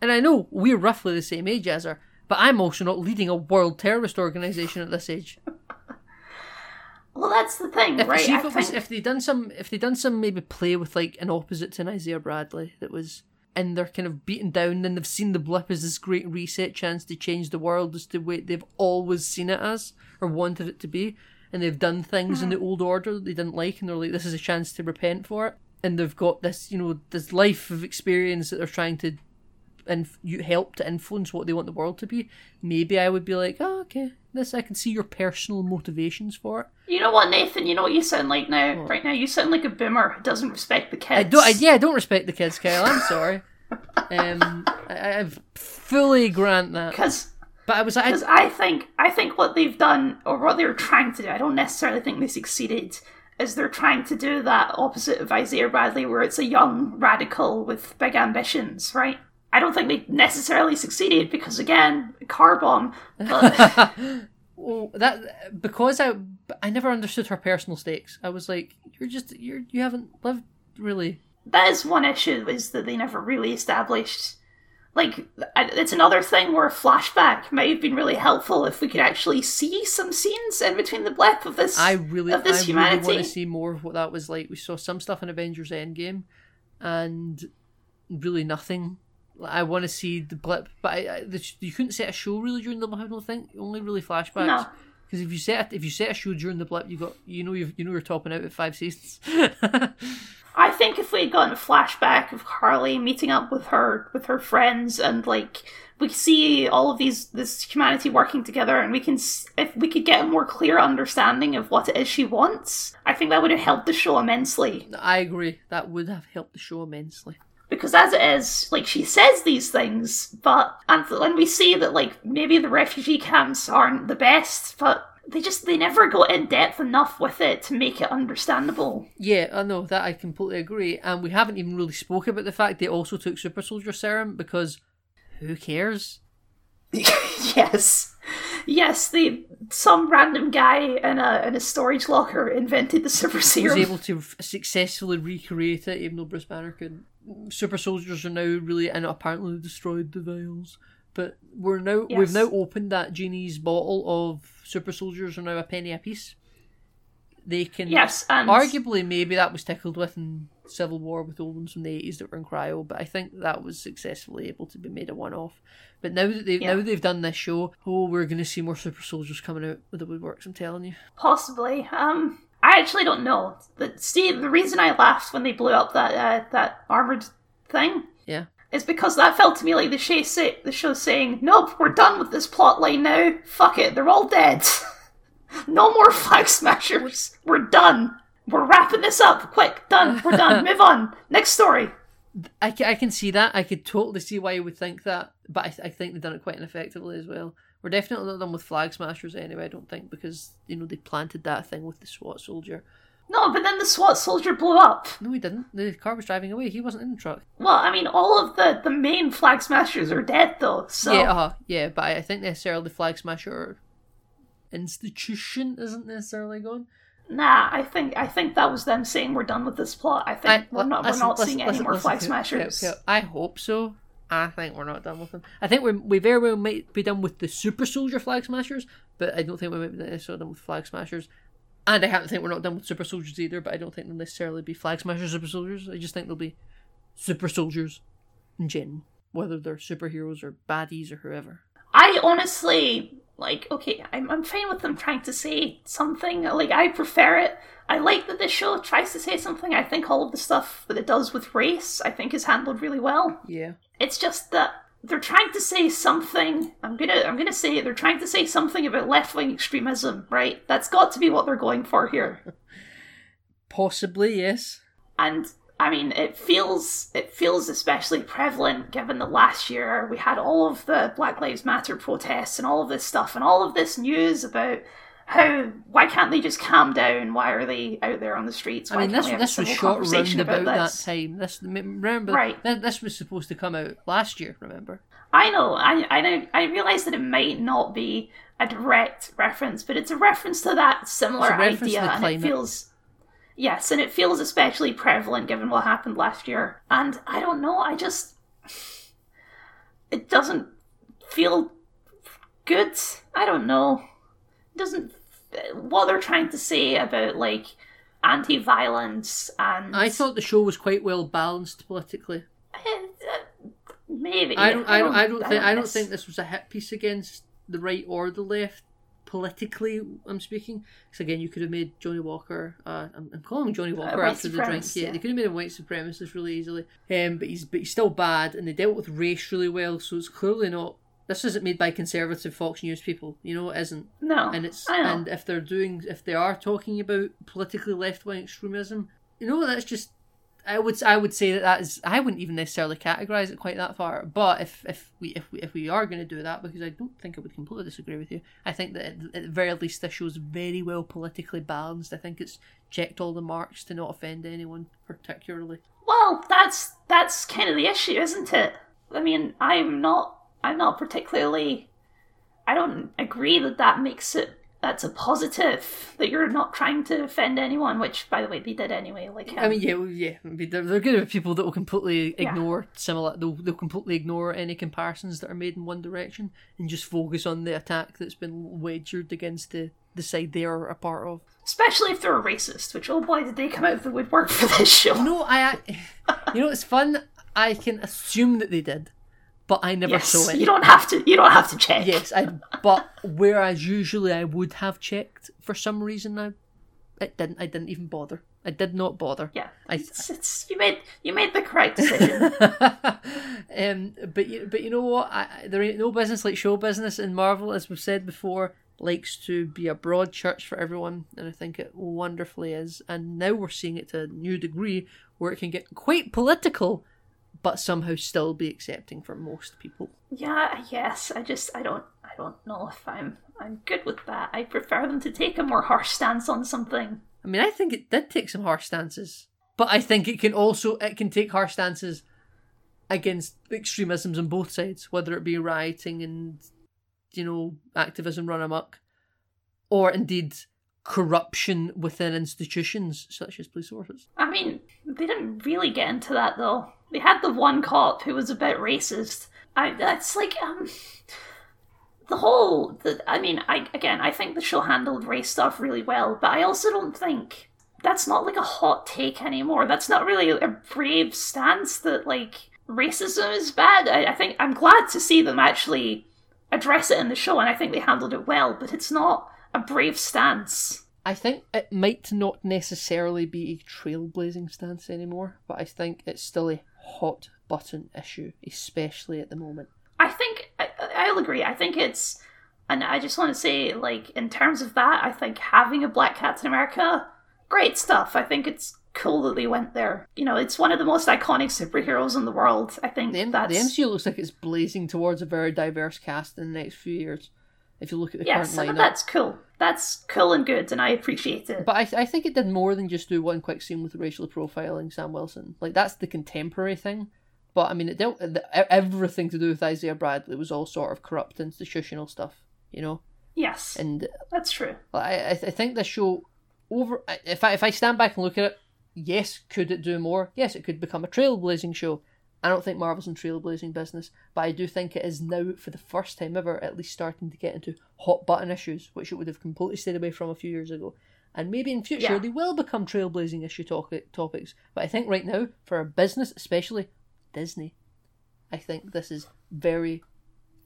And I know we're roughly the same age as her, but I'm also not leading a world terrorist organization at this age. [laughs] well that's the thing, If, right? see, if, was, if they done some, if they done some maybe play with like an opposite to an Isaiah Bradley that was and they're kind of beaten down and they've seen the blip as this great reset chance to change the world as the way they've always seen it as or wanted it to be, and they've done things in the old order that they didn't like, and they're like, this is a chance to repent for it, and they've got this, you know, this life of experience that they're trying to and you help to influence what they want the world to be. Maybe I would be like, oh, okay, this I can see your personal motivations for it. you know what, Nathan? You know what you sound like now. Right now, you sound like a boomer who doesn't respect the kids. I don't. I, yeah, I don't respect the kids, Kyle. I'm sorry. [laughs] um, I, I fully grant that. because But I was like, because I think I think what they've done or what they're trying to do, I don't necessarily think they succeeded. Is they're trying to do that opposite of Isaiah Bradley, where it's a young radical with big ambitions, right? I don't think they necessarily succeeded because again, car bomb. But [laughs] [laughs] well, that because I I never understood her personal stakes. I was like, you're just you're you haven't lived really. that is one issue is that they never really established. Like it's another thing where a flashback might have been really helpful if we could actually see some scenes in between the blip of this. I really, of this I really want to see more of what that was like. We saw some stuff in Avengers Endgame, and really nothing. I want to see the blip, but I, I, the, you couldn't set a show really during the blip. I don't think only really flashbacks. No. Because if you set if you set a show during the blip, you got you know you you know you're topping out at five seasons. [laughs] I think if we had gotten a flashback of Carly meeting up with her with her friends and like we see all of these this humanity working together and we can if we could get a more clear understanding of what it is she wants, I think that would have helped the show immensely. I agree. That would have helped the show immensely. Because as it is, like she says these things, but and when we see that like maybe the refugee camps aren't the best, but they just they never go in depth enough with it to make it understandable. Yeah, I know that I completely agree, and we haven't even really spoke about the fact they also took super soldier serum because who cares? [laughs] yes, yes. The some random guy in a in a storage locker invented the super serum. Was able to f- successfully recreate it, even though Bruce Banner could. Super soldiers are now really and apparently destroyed the vials, but we're now we've now opened that genie's bottle of super soldiers are now a penny apiece. They can Yes, and Arguably, maybe that was tickled with in Civil War with old ones from the eighties that were in cryo, but I think that was successfully able to be made a one-off. But now that they Yeah. now they've done this show, oh, we're going to see more super soldiers coming out with the woodworks. I'm telling you. Possibly. Um, I actually don't know. The, see, the reason I laughed when they blew up that uh, that armored thing Yeah, is because that felt to me like the show say, the show saying, "Nope, we're done with this plot line now. Fuck it, they're all dead. [laughs] no more flag smashers. We're done. We're wrapping this up. Quick, done. We're done. [laughs] Move on. Next story." I, I can see that. I could totally see why you would think that, but I, I think they've done it quite ineffectively as well. We're definitely not done with flag smashers anyway. I don't think because you know they planted that thing with the SWAT soldier. No, but then the SWAT soldier blew up. No, he didn't. The car was driving away. He wasn't in the truck. Well, I mean, all of the the main flag smashers are dead though. So Yeah, uh-huh, yeah, but I, think necessarily the flag smasher institution isn't necessarily gone. Nah, I think I think that was them saying we're done with this plot. I think I, we're not listen, we're not listen, seeing any listen, more listen, flag smashers. I hope so. I think we're not done with them. I think we we very well might be done with the super soldier flag smashers, but I don't think we might be necessarily done with flag smashers. And I haven't think we're not done with super soldiers either, but I don't think they'll necessarily be flag smashers super soldiers. I just think they'll be super soldiers in general, whether they're superheroes or baddies or whoever. I honestly like okay, I'm I'm fine with them trying to say something. Like I prefer it. I like that this show tries to say something. I think all of the stuff that it does with race, I think, is handled really well. Yeah. It's just that they're trying to say something. I'm gonna I'm gonna say. They're trying to say something about left wing extremism, right? That's got to be what they're going for here. [laughs] Possibly, yes. and I mean, it feels it feels especially prevalent given that last year we had all of the Black Lives Matter protests and all of this stuff and all of this news about how why can't they just calm down? Why are they out there on the streets? I mean, this this was conversation round about that time. This remember, Right. th- This was supposed to come out last year. Remember? I know, I I know, I realize that it might not be a direct reference, but it's a reference to that similar It's a reference to idea, and it feels yes, and it feels especially prevalent given what happened last year. And I don't know, I just it doesn't feel good. I don't know. It doesn't what they're trying to say about like anti-violence and I thought the show was quite well balanced politically. Uh, maybe I don't. I don't. I don't think. I don't think this was a hit piece against the right or the left. Politically, I'm speaking. Because again, you could have made Johnny Walker. Uh, I'm, I'm calling him Johnny Walker white after the drink. Yeah, yeah. they could have made him white supremacist really easily. Um, but he's but he's still bad, and they dealt with race really well. So it's clearly not. This isn't made by conservative Fox News people. You know, it isn't. no, and it's and if they're doing if they are talking about politically left wing extremism, you know that's just I would I would say that that is I wouldn't even necessarily categorize it quite that far. But if if we if we if we are going to do that, because I don't think I would completely disagree with you, I think that at, at the very least this show's very well politically balanced. I think it's checked all the marks to not offend anyone particularly. Well, that's that's kind of the issue, isn't it? I mean, I'm not I'm not particularly I don't agree that that makes it that's a positive that you're not trying to offend anyone, which by the way they did anyway. Like I um, mean, yeah, well, yeah. I they're, they're to be people that will completely Yeah. ignore similar. They'll, they'll completely ignore any comparisons that are made in one direction and just focus on the attack that's been wagered against the the side they are a part of. especially if they're a racist, which oh boy did they come out of the woodwork for this show. No, I. You know, it's fun. I can assume that they did, but I never yes, saw it. you don't have to. You don't have to check. Yes, I. But whereas usually I would have checked for some reason, I it didn't. I didn't even bother. I did not bother. Yeah, I- it's, it's you made you made the correct decision. [laughs] um, but you, but you know what? I, there ain't no business like show business, and Marvel, as we've said before, likes to be a broad church for everyone, and I think it wonderfully is. And now we're seeing it to a new degree where it can get quite political, but somehow still be accepting for most people. yeah, yes. I just I don't I don't know if I'm I'm good with that. I prefer them to take a more harsh stance on something. I mean, I think it did take some harsh stances, but I think it can also it can take harsh stances against extremisms on both sides, whether it be rioting and you know activism run amok, or indeed corruption within institutions such as police forces. I mean, they didn't really get into that though. They had the one cop who was a bit racist. I that's like um the whole the, I mean, I again, I think the show handled race stuff really well, but I also don't think that's not like a hot take anymore. That's not really a brave stance that like racism is bad. I, I think I'm glad to see them actually address it in the show, and I think they handled it well. But it's not a brave stance. I think it might not necessarily be a trailblazing stance anymore, but I think it's still a hot button issue, especially at the moment. I think I, I'll agree. I think it's, and I just want to say, like in terms of that, I think having a Black Captain America, great stuff. I think it's cool that they went there. You know, it's one of the most iconic superheroes in the world. I think The, M- that's the MCU looks like it's blazing towards a very diverse cast in the next few years. If you look at the yes, current lineup, that's cool. That's cool and good, and I appreciate it. but I, I think it did more than just do one quick scene with racially profiling Sam Wilson. Like that's the contemporary thing. But I mean, it dealt the, everything to do with Isaiah Bradley was all sort of corrupt institutional stuff, you know. yes, And uh, that's true. I I, I think this show over. If I if I stand back and look at it, yes, could it do more? Yes, it could become a trailblazing show. I don't think Marvel's in trailblazing business, but I do think it is now, for the first time ever, at least starting to get into hot button issues, which it would have completely stayed away from a few years ago. And maybe in future Yeah. they will become trailblazing issue topic, topics. But I think right now, for a business, especially Disney, I think this is very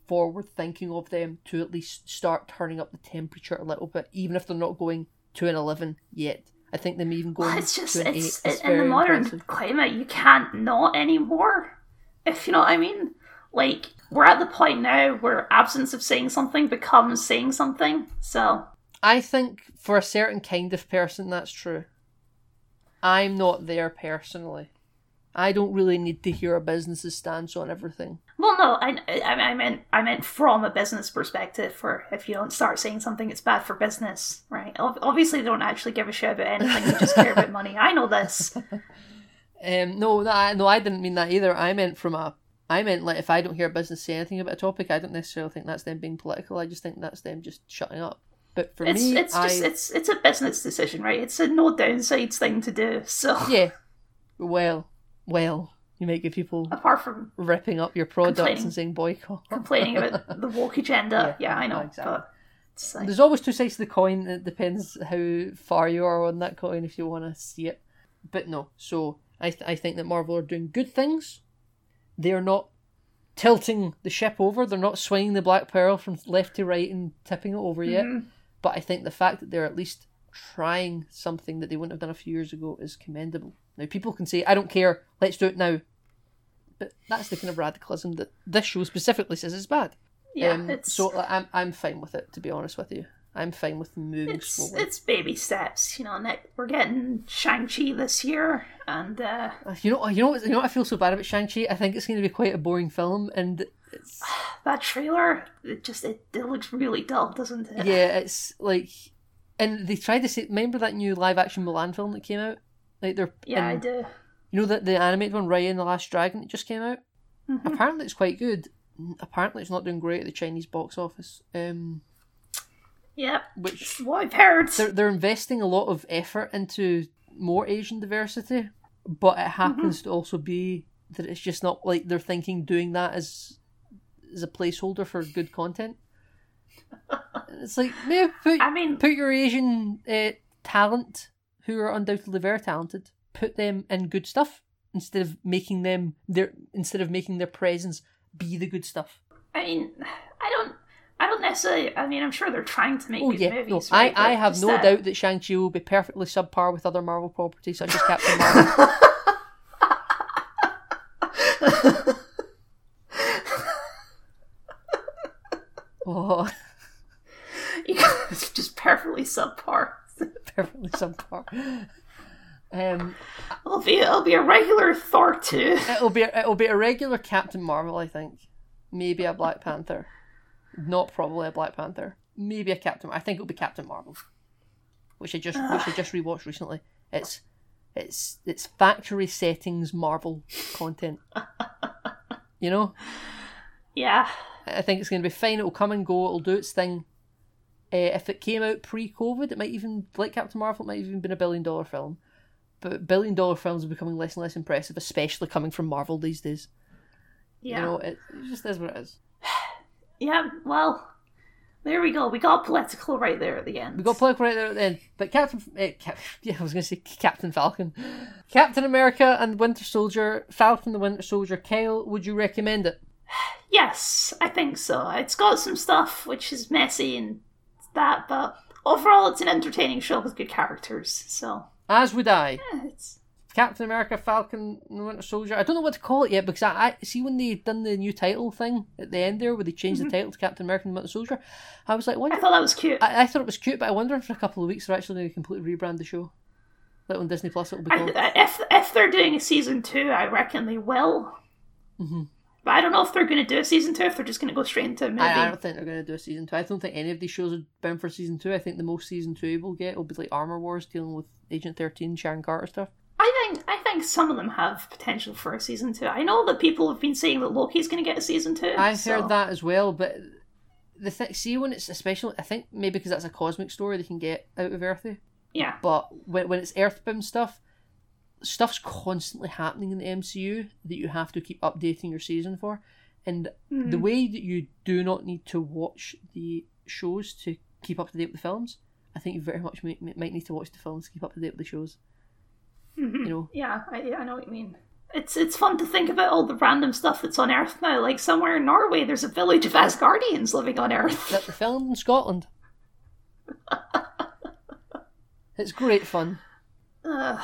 forward thinking of them to at least start turning up the temperature a little bit, even if they're not going to an 11 yet. I think them even going Well, it's just to an it's, 8 is in the modern impressive. climate you can't not anymore if you know what i mean like we're at the point now where absence of saying something becomes saying something so I think for a certain kind of person that's true. I'm not there personally. I don't really need to hear a business's stance on everything. Well no I, I, I meant i meant from a business perspective for if you don't start saying something it's bad for business right obviously they don't actually give a shit about anything they just care about money i know this [laughs] Um, no, that, no, I didn't mean that either. I meant from a, I meant like if I don't hear a business say anything about a topic, I don't necessarily think that's them being political. I just think that's them just shutting up. But for it's me, it's I, just it's it's a business decision right it's a no downsides thing to do so yeah, well, well, you might get people apart from ripping up your products and saying boycott. complaining about [laughs] the woke agenda yeah, i know exactly. like, There's always two sides to the coin. It depends how far you are on that coin if you want to see it. But no, so I th- I think that Marvel are doing good things. They are not tilting the ship over. They're not swinging the Black Pearl from left to right and tipping it over yet. Mhm. But I think the fact that they're at least trying something that they wouldn't have done a few years ago is commendable. Now people can say, "I don't care. Let's do it now." But that's the kind of radicalism that this show specifically says is bad. yeah Um, it's so like, I'm I'm fine with it to be honest with you. I'm fine with moving it's slowly. it's baby steps, you know. Nick, we're getting Shang Chi this year, and uh, Uh, You know, you know, you know what I feel so bad about Shang Chi. I think it's going to be quite a boring film, and it's [sighs] that trailer, it just it, it looks really dull, doesn't it? yeah, it's like, and they tried to say, remember that new live action Mulan film that came out? Like they're yeah, I do. You know that the animated one, Raya and the Last Dragon, that just came out. Mhm. Apparently, it's quite good. Apparently, it's not doing great at the Chinese box office. Um, Yep, which it's what I've heard. they're they're investing a lot of effort into more Asian diversity, but it happens to also be that it's just not like they're thinking doing that as as a placeholder for good content. [laughs] it's like maybe put I mean, put your Asian uh, talent, who are undoubtedly very talented, put them in good stuff instead of making them their instead of making their presence be the good stuff. I mean, I don't. I don't necessarily. I mean, I'm sure they're trying to make Oh good yeah, movies. no, right? I, I But have no that- doubt that Shang Chi will be perfectly subpar with other Marvel properties such as Captain Marvel. [laughs] oh, [laughs] it's just perfectly subpar. Perfectly [laughs] subpar. Um, It'll be it'll be a regular Thor two. it'll be it'll be a regular Captain Marvel, I think. Maybe a Black Panther. Not probably a Black Panther. Maybe a Captain. I think it'll be Captain Marvel, which I just which I just rewatched recently. It's it's it's factory settings Marvel content. You know, [laughs] Yeah, I think it's going to be fine. It'll come and go. It'll do its thing. Uh, if it came out pre-COVID, it might even like Captain Marvel. It might have even been a billion-dollar film. But billion-dollar films are becoming less and less impressive, especially coming from Marvel these days. yeah, You know, it, it just is what it is. [sighs] yeah. Well, there we go. We got political right there at the end. We got political right there at the end. But Captain, uh, Cap, [laughs] yeah, I was going to say Captain Falcon, Captain America and Winter Soldier, Falcon the Winter Soldier. Kyle, would you recommend it? [sighs] Yes, I think so. It's got some stuff which is messy and that, but overall, it's an entertaining show with good characters. So As would I. yeah, it's Captain America, Falcon, and Winter Soldier. I don't know what to call it yet because I, I see when they done the new title thing at the end there, where they changed the title to Captain America and the Winter Soldier. I was like, I thought that was cute. I, I thought it was cute, but I wonder if in a couple of weeks they're actually going to completely rebrand the show. Like on Disney Plus, it'll be called. I, if if they're doing a season two, I reckon they will. hmm But I don't know if they're going to do a season two. If they're just going to go straight into a movie. I, I don't think they're going to do a season two. I don't think any of these shows are bound for season two. I think the most season two we'll get will be like Armor Wars dealing with Agent Thirteen, Sharon Carter stuff. I think I think some of them have potential for a season two. I know that people have been saying that Loki's going to get a season two. I've so- heard that as well, but the thing, see when it's especially, I think maybe because that's a cosmic story they can get out of Earthy. Yeah, But when, when it's Earthbound stuff, stuff's constantly happening in the MCU that you have to keep updating your season for. And Mm-hmm. the way that you do not need to watch the shows to keep up to date with the films, I think you very much might, might need to watch the films to keep up to date with the shows. Mhm. You know, yeah, I, I know what you mean. It's it's fun to think about all the random stuff that's on Earth now. Like somewhere in Norway, there's a village of Asgardians living on Earth. that filmed in Scotland. [laughs] it's great fun. Uh,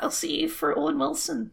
I'll see you for Owen Wilson.